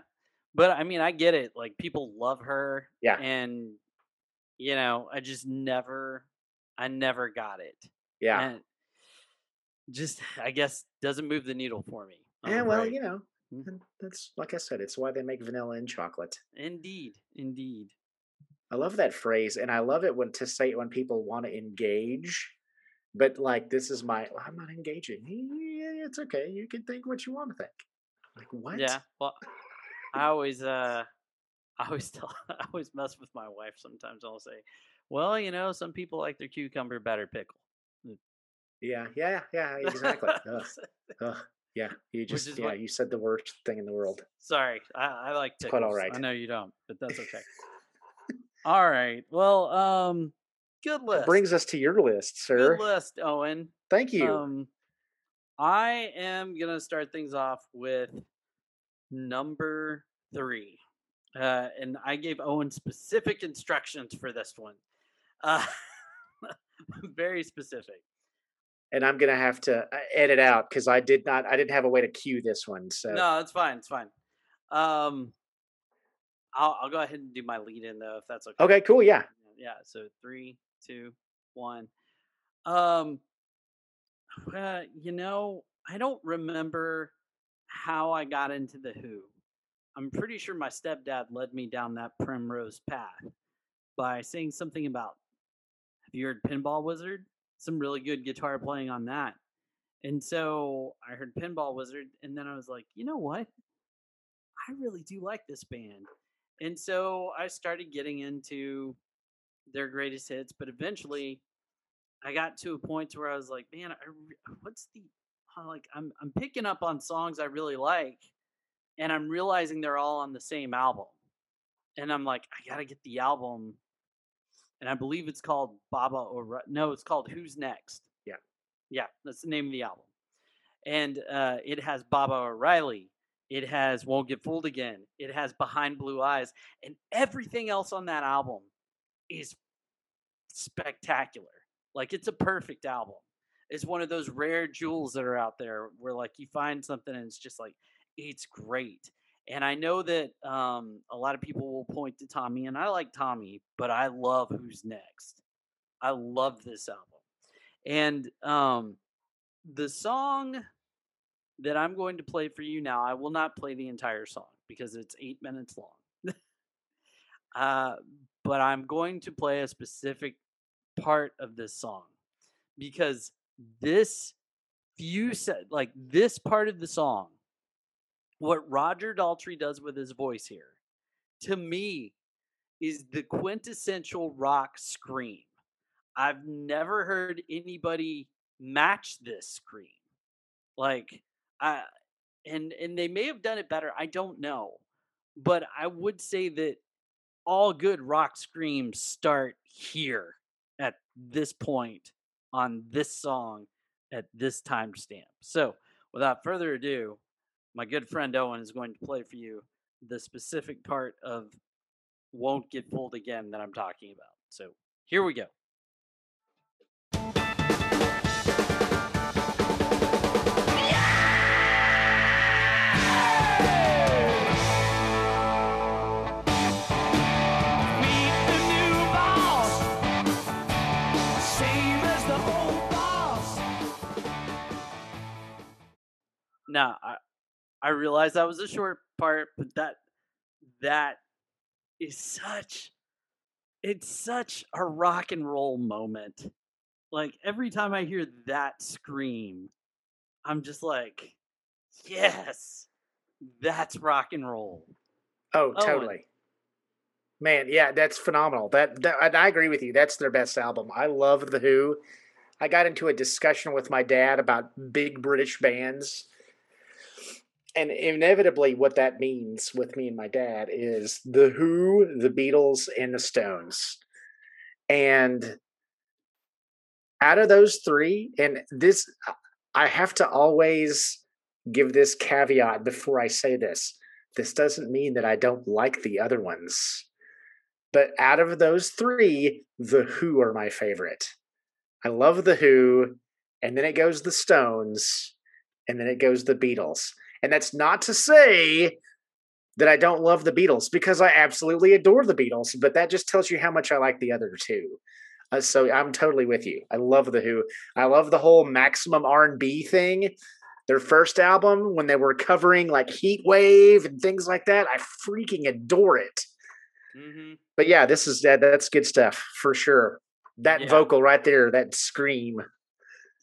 But I mean, I get it. Like people love her. Yeah. And you know, I just never I never got it. Yeah. And just I guess doesn't move the needle for me. I'm Yeah, well, afraid. you know, Mhm. that's like I said, it's why they make vanilla and chocolate. Indeed. Indeed. I love that phrase, and I love it when to say it when people want to engage, but like this is my I'm not engaging. Yeah, it's okay. You can think what you want to think. Like what? Yeah. Well I always uh I always tell, I always mess with my wife. Sometimes I'll say, "Well, you know, some people like their cucumber better pickle." Yeah, yeah, yeah, exactly. Ugh, ugh, yeah, you just yeah, what- you said the worst thing in the world. Sorry, I, I like pickles. quite all right. I know you don't, but that's okay. All right. Well, um, good list. That brings us to your list, sir. good list, Owen. Thank you. Um, I am gonna start things off with number three, uh, and I gave Owen specific instructions for this one. Uh, very specific. and I'm gonna have to uh, edit out because I did not, I didn't have a way to cue this one. So No, it's fine. It's fine. Um, I'll I'll go ahead and do my lead in though, if that's okay. okay, cool, yeah. Yeah. So three, two, one. Um, uh, you know, I don't remember how I got into the Who. I'm pretty sure my stepdad led me down that primrose path by saying something about. Have you heard Pinball Wizard? Some really good guitar playing on that. And so I heard Pinball Wizard, and then I was like, you know what? I really do like this band. And so I started getting into their greatest hits, but eventually I got to a point where I was like, man, I what's the like I'm I'm picking up on songs I really like and I'm realizing they're all on the same album. And I'm like, I got to get the album and I believe it's called Baba or no, it's called Who's Next. Yeah. Yeah, that's the name of the album. And uh, it has Baba O'Riley. It has Won't Get Fooled Again. It has Behind Blue Eyes. And everything else on that album is spectacular. Like it's a perfect album. It's one of those rare jewels that are out there where like you find something and it's just like it's great. And I know that um, a lot of people will point to Tommy, and I like Tommy, but I love Who's Next. I love this album. And um, the song that I'm going to play for you now, I will not play the entire song because it's eight minutes long. uh, but I'm going to play a specific part of this song because this few set like this part of the song what Roger Daltrey does with his voice here to me is the quintessential rock scream. I've never heard anybody match this scream. Like I and and they may have done it better, I don't know. But I would say that all good rock screams start here at this point on this song at this timestamp. So, without further ado, my good friend Owen is going to play for you the specific part of Won't Get Fooled Again that I'm talking about. So, here we go. Now, I I realize that was a short part, but that that is such it's such a rock and roll moment. Like every time I hear that scream, I'm just like, yes, that's rock and roll. Oh, Owen. totally. Man, yeah, that's phenomenal. That, that and I agree with you. That's their best album. I love the Who. I got into a discussion with my dad about big British bands. And inevitably what that means with me and my dad is the Who, the Beatles, and the Stones. And out of those three, and this I have to always give this caveat before I say this this doesn't mean that I don't like the other ones. But out of those three, The Who are my favorite. I love The Who, and then it goes The Stones, and then it goes The Beatles. And that's not to say that I don't love the Beatles because I absolutely adore the Beatles, but that just tells you how much I like the other two. Uh, so I'm totally with you. I love the Who. I love the whole maximum R&B thing their first album when they were covering like Heat Wave and things like that. I freaking adore it. Mm-hmm. But yeah, this is that that's good stuff for sure. That Yeah. vocal right there, that scream.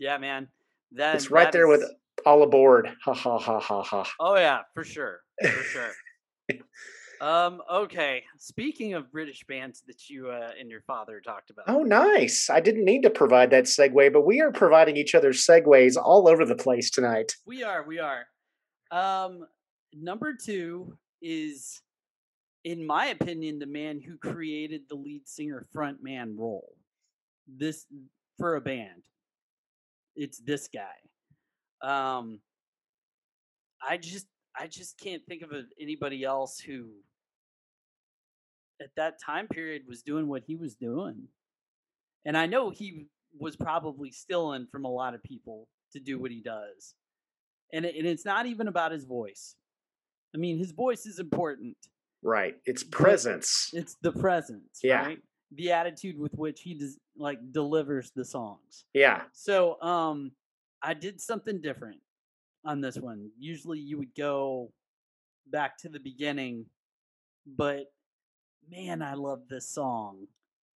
Yeah, man. That It's right there with is- all aboard. Ha ha ha ha ha. Oh yeah, for sure, for sure. Um. Okay. Speaking of British bands that you uh, and your father talked about. Oh, nice. I didn't need to provide that segue, but we are providing each other segues all over the place tonight. We are. We are. Um. Number two is, in my opinion, the man who created the lead singer front man role. This for a band. It's this guy. Um. I just I just can't think of anybody else who at that time period was doing what he was doing. And I know he was probably stealing from a lot of people to do what he does. And, it, and it's not even about his voice. I mean, his voice is important. Right. It's presence. It's the presence, Yeah. right? The attitude with which he does, like delivers the songs. Yeah. So, um, I did something different on this one. Usually, you would go back to the beginning, but man, I love this song.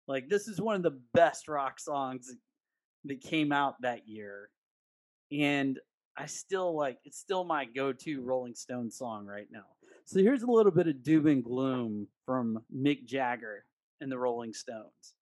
Like, this is one of the best rock songs that came out that year, and I still like it's still my go-to Rolling Stone song right now. So here's a little bit of doom and gloom from Mick Jagger and the Rolling Stones.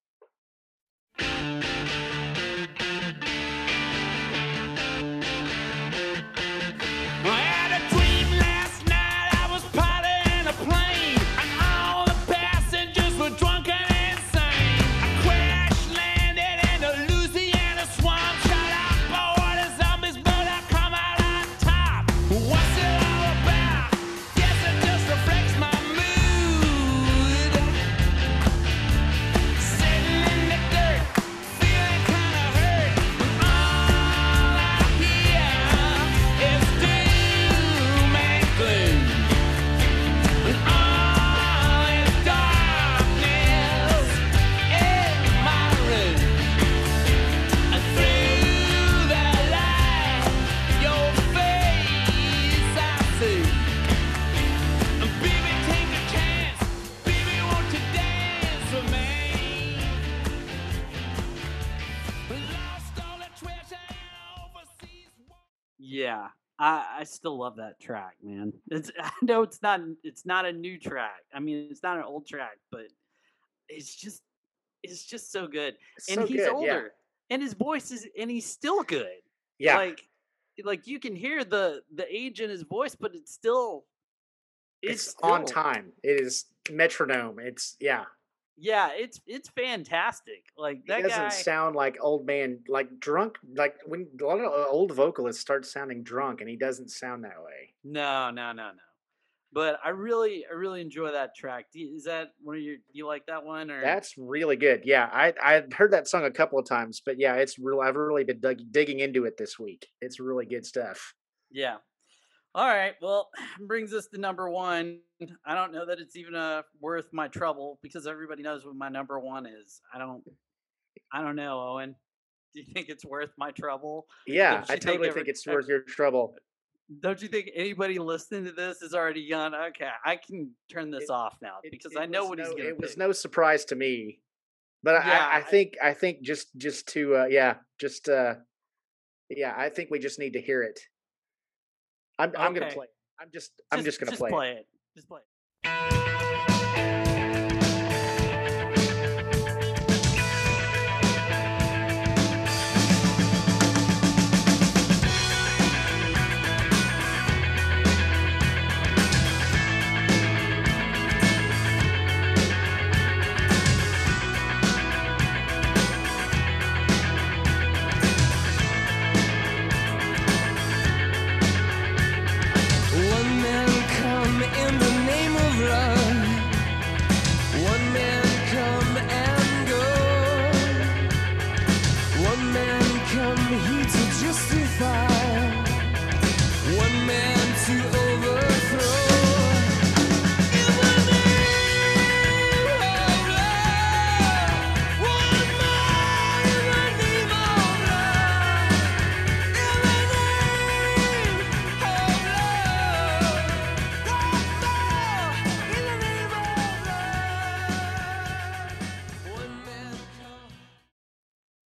I I still love that track, man. It's I know it's not it's not a new track. I mean, it's not an old track, but it's just it's just so good. And so he's good, older, and his voice is and he's still good. Yeah. yeah. Like like you can hear the the age in his voice, but it's still it's, on still- time. It is metronome. It's yeah. Yeah, it's it's fantastic. Like He that doesn't guy. sound like old man, like drunk. Like when a lot of old vocalists start sounding drunk, and he doesn't sound that way. No, no, no, no. But I really, I really enjoy that track. You- Is that one of your? Do you like that one? Or That's really good. Yeah, I I heard that song a couple of times, but yeah, it's real. I've really been dug, digging into it this week. It's really good stuff. yeah. All right. Well, brings us to number one. I don't know that it's even uh, worth my trouble because everybody knows what my number one is. I don't. I don't know, Owen. Do you think it's worth my trouble? Yeah, I think totally every- think it's worth your trouble. Don't you think anybody listening to this is already gone? Okay, I can turn this It- off now It- because it I know was what he's going to It was pick. no surprise to me, but Yeah, I, I I- think I think just just to uh, yeah just uh, yeah I think we just need to hear it. I'm I'm gonna play. it. I'm just I'm just gonna play. just play. play it. it. Just play it.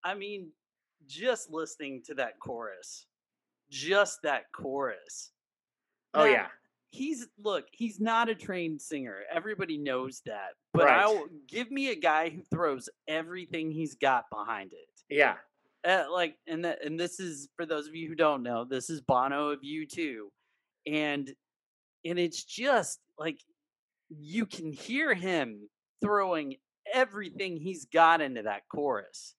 I mean, just listening to that chorus, just that chorus. Oh Now, yeah, he's look, he's not a trained singer. Everybody knows that. But Right. I'll give me a guy who throws everything he's got behind it. Yeah. Uh, like and that and this is for those of you who don't know, this is Bono of U2. And and it's just like you can hear him throwing everything he's got into that chorus.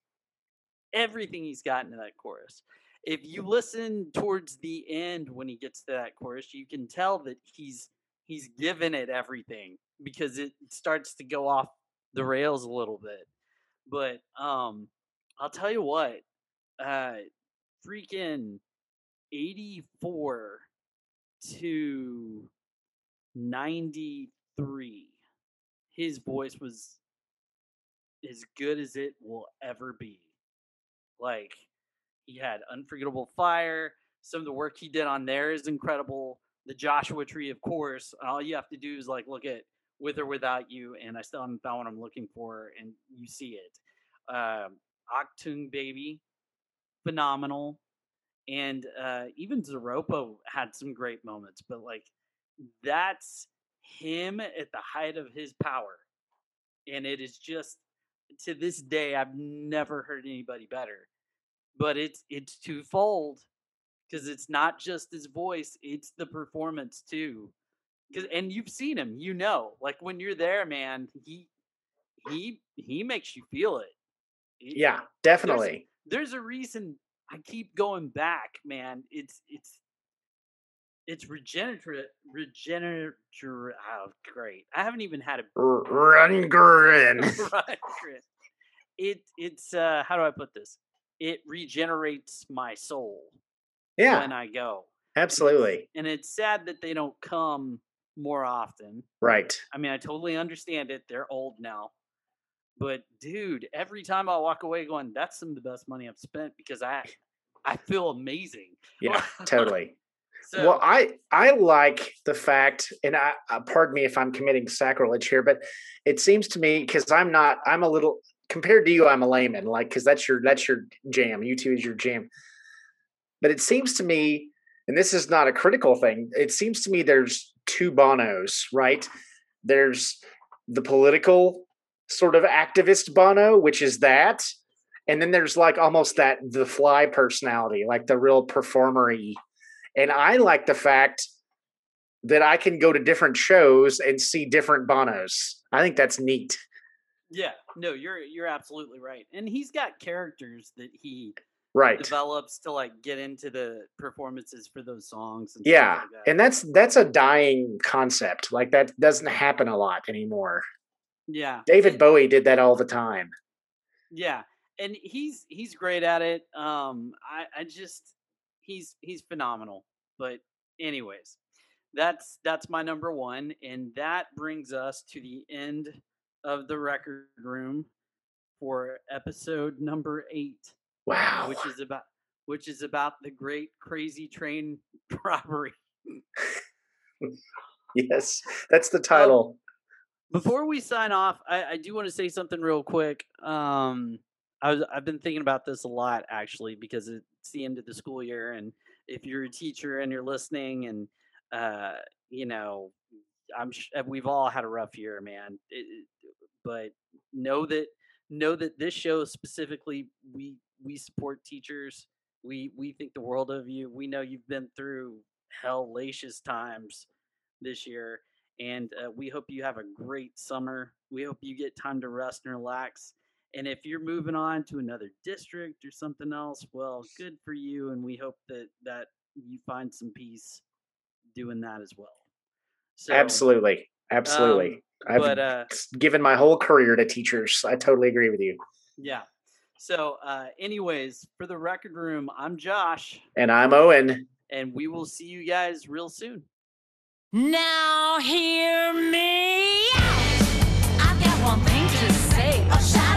Everything he's got into that chorus. If you listen towards the end when he gets to that chorus, you can tell that he's he's given it everything because it starts to go off the rails a little bit. But um I'll tell you what, uh freaking 84 to 93 his voice was as good as it will ever be like he had unforgettable fire some of the work he did on there is incredible the joshua tree of course all you have to do is like look at with or without you and i still haven't found what i'm looking for and you see it. Um Achtung Baby phenomenal and uh even Zooropa had some great moments but like that's him at the height of his power and it is just to this day i've never heard anybody better but it's it's twofold because it's not just his voice it's the performance too because and you've seen him you know like when you're there man he he he makes you feel it Yeah, definitely. there's a reason I keep going back, man. It's it's it's regenerative regenerative oh great. I haven't even had a right, Chris. It it's uh how do I put this? It regenerates my soul Yeah, when I go. absolutely. And it's sad that they don't come more often. Right. I mean, I totally understand it. They're old now. But dude, every time I walk away going, that's some of the best money I've spent because I I feel amazing. Yeah, totally. So well, I I like the fact, and I uh, pardon me if I'm committing sacrilege here, but it seems to me because I'm not, I'm a little compared to you, I'm a layman, like because that's your that's your jam. U2 is your jam. But it seems to me, and this is not a critical thing. It seems to me there's two Bonos, right? There's the political sort of activist Bono, which is that. And then there's like almost that the fly personality, like the real performery and I like the fact that I can go to different shows and see different Bonos. I think that's neat. Yeah, no, you're you're absolutely right. And he's got characters that he Right. develops to like get into the performances for those songs. And stuff Yeah. like that. And that's that's a dying concept. Like that doesn't happen a lot anymore. yeah, David and- Bowie did that all the time. Yeah, and he's he's great at it. Um, I I just he's he's phenomenal. But anyways, that's that's my number one, and that brings us to the end of the record room for episode number eight, Wow. which is about which is about the great crazy train robbery. yes. That's the title. Before we sign off, I, I do want to say something real quick. Um, I was, I've been thinking about this a lot actually because it's the end of the school year, and if you're a teacher and you're listening, and uh, you know, I'm uh, we've all had a rough year, man. It- but know that know that this show specifically, we we support teachers. We we think the world of you. We know you've been through hellacious times this year and uh, we hope you have a great summer. We hope you get time to rest and relax. And if you're moving on to another district or something else, well, good for you. And we hope that that you find some peace doing that as well. So, absolutely, absolutely. Um, I've but, uh, given my whole career to teachers. I totally agree with you. Yeah. So, uh, anyways, for the record room, I'm Josh. And I'm Owen. And we will see you guys real soon. Now, hear me. I've got one thing to say. Oh,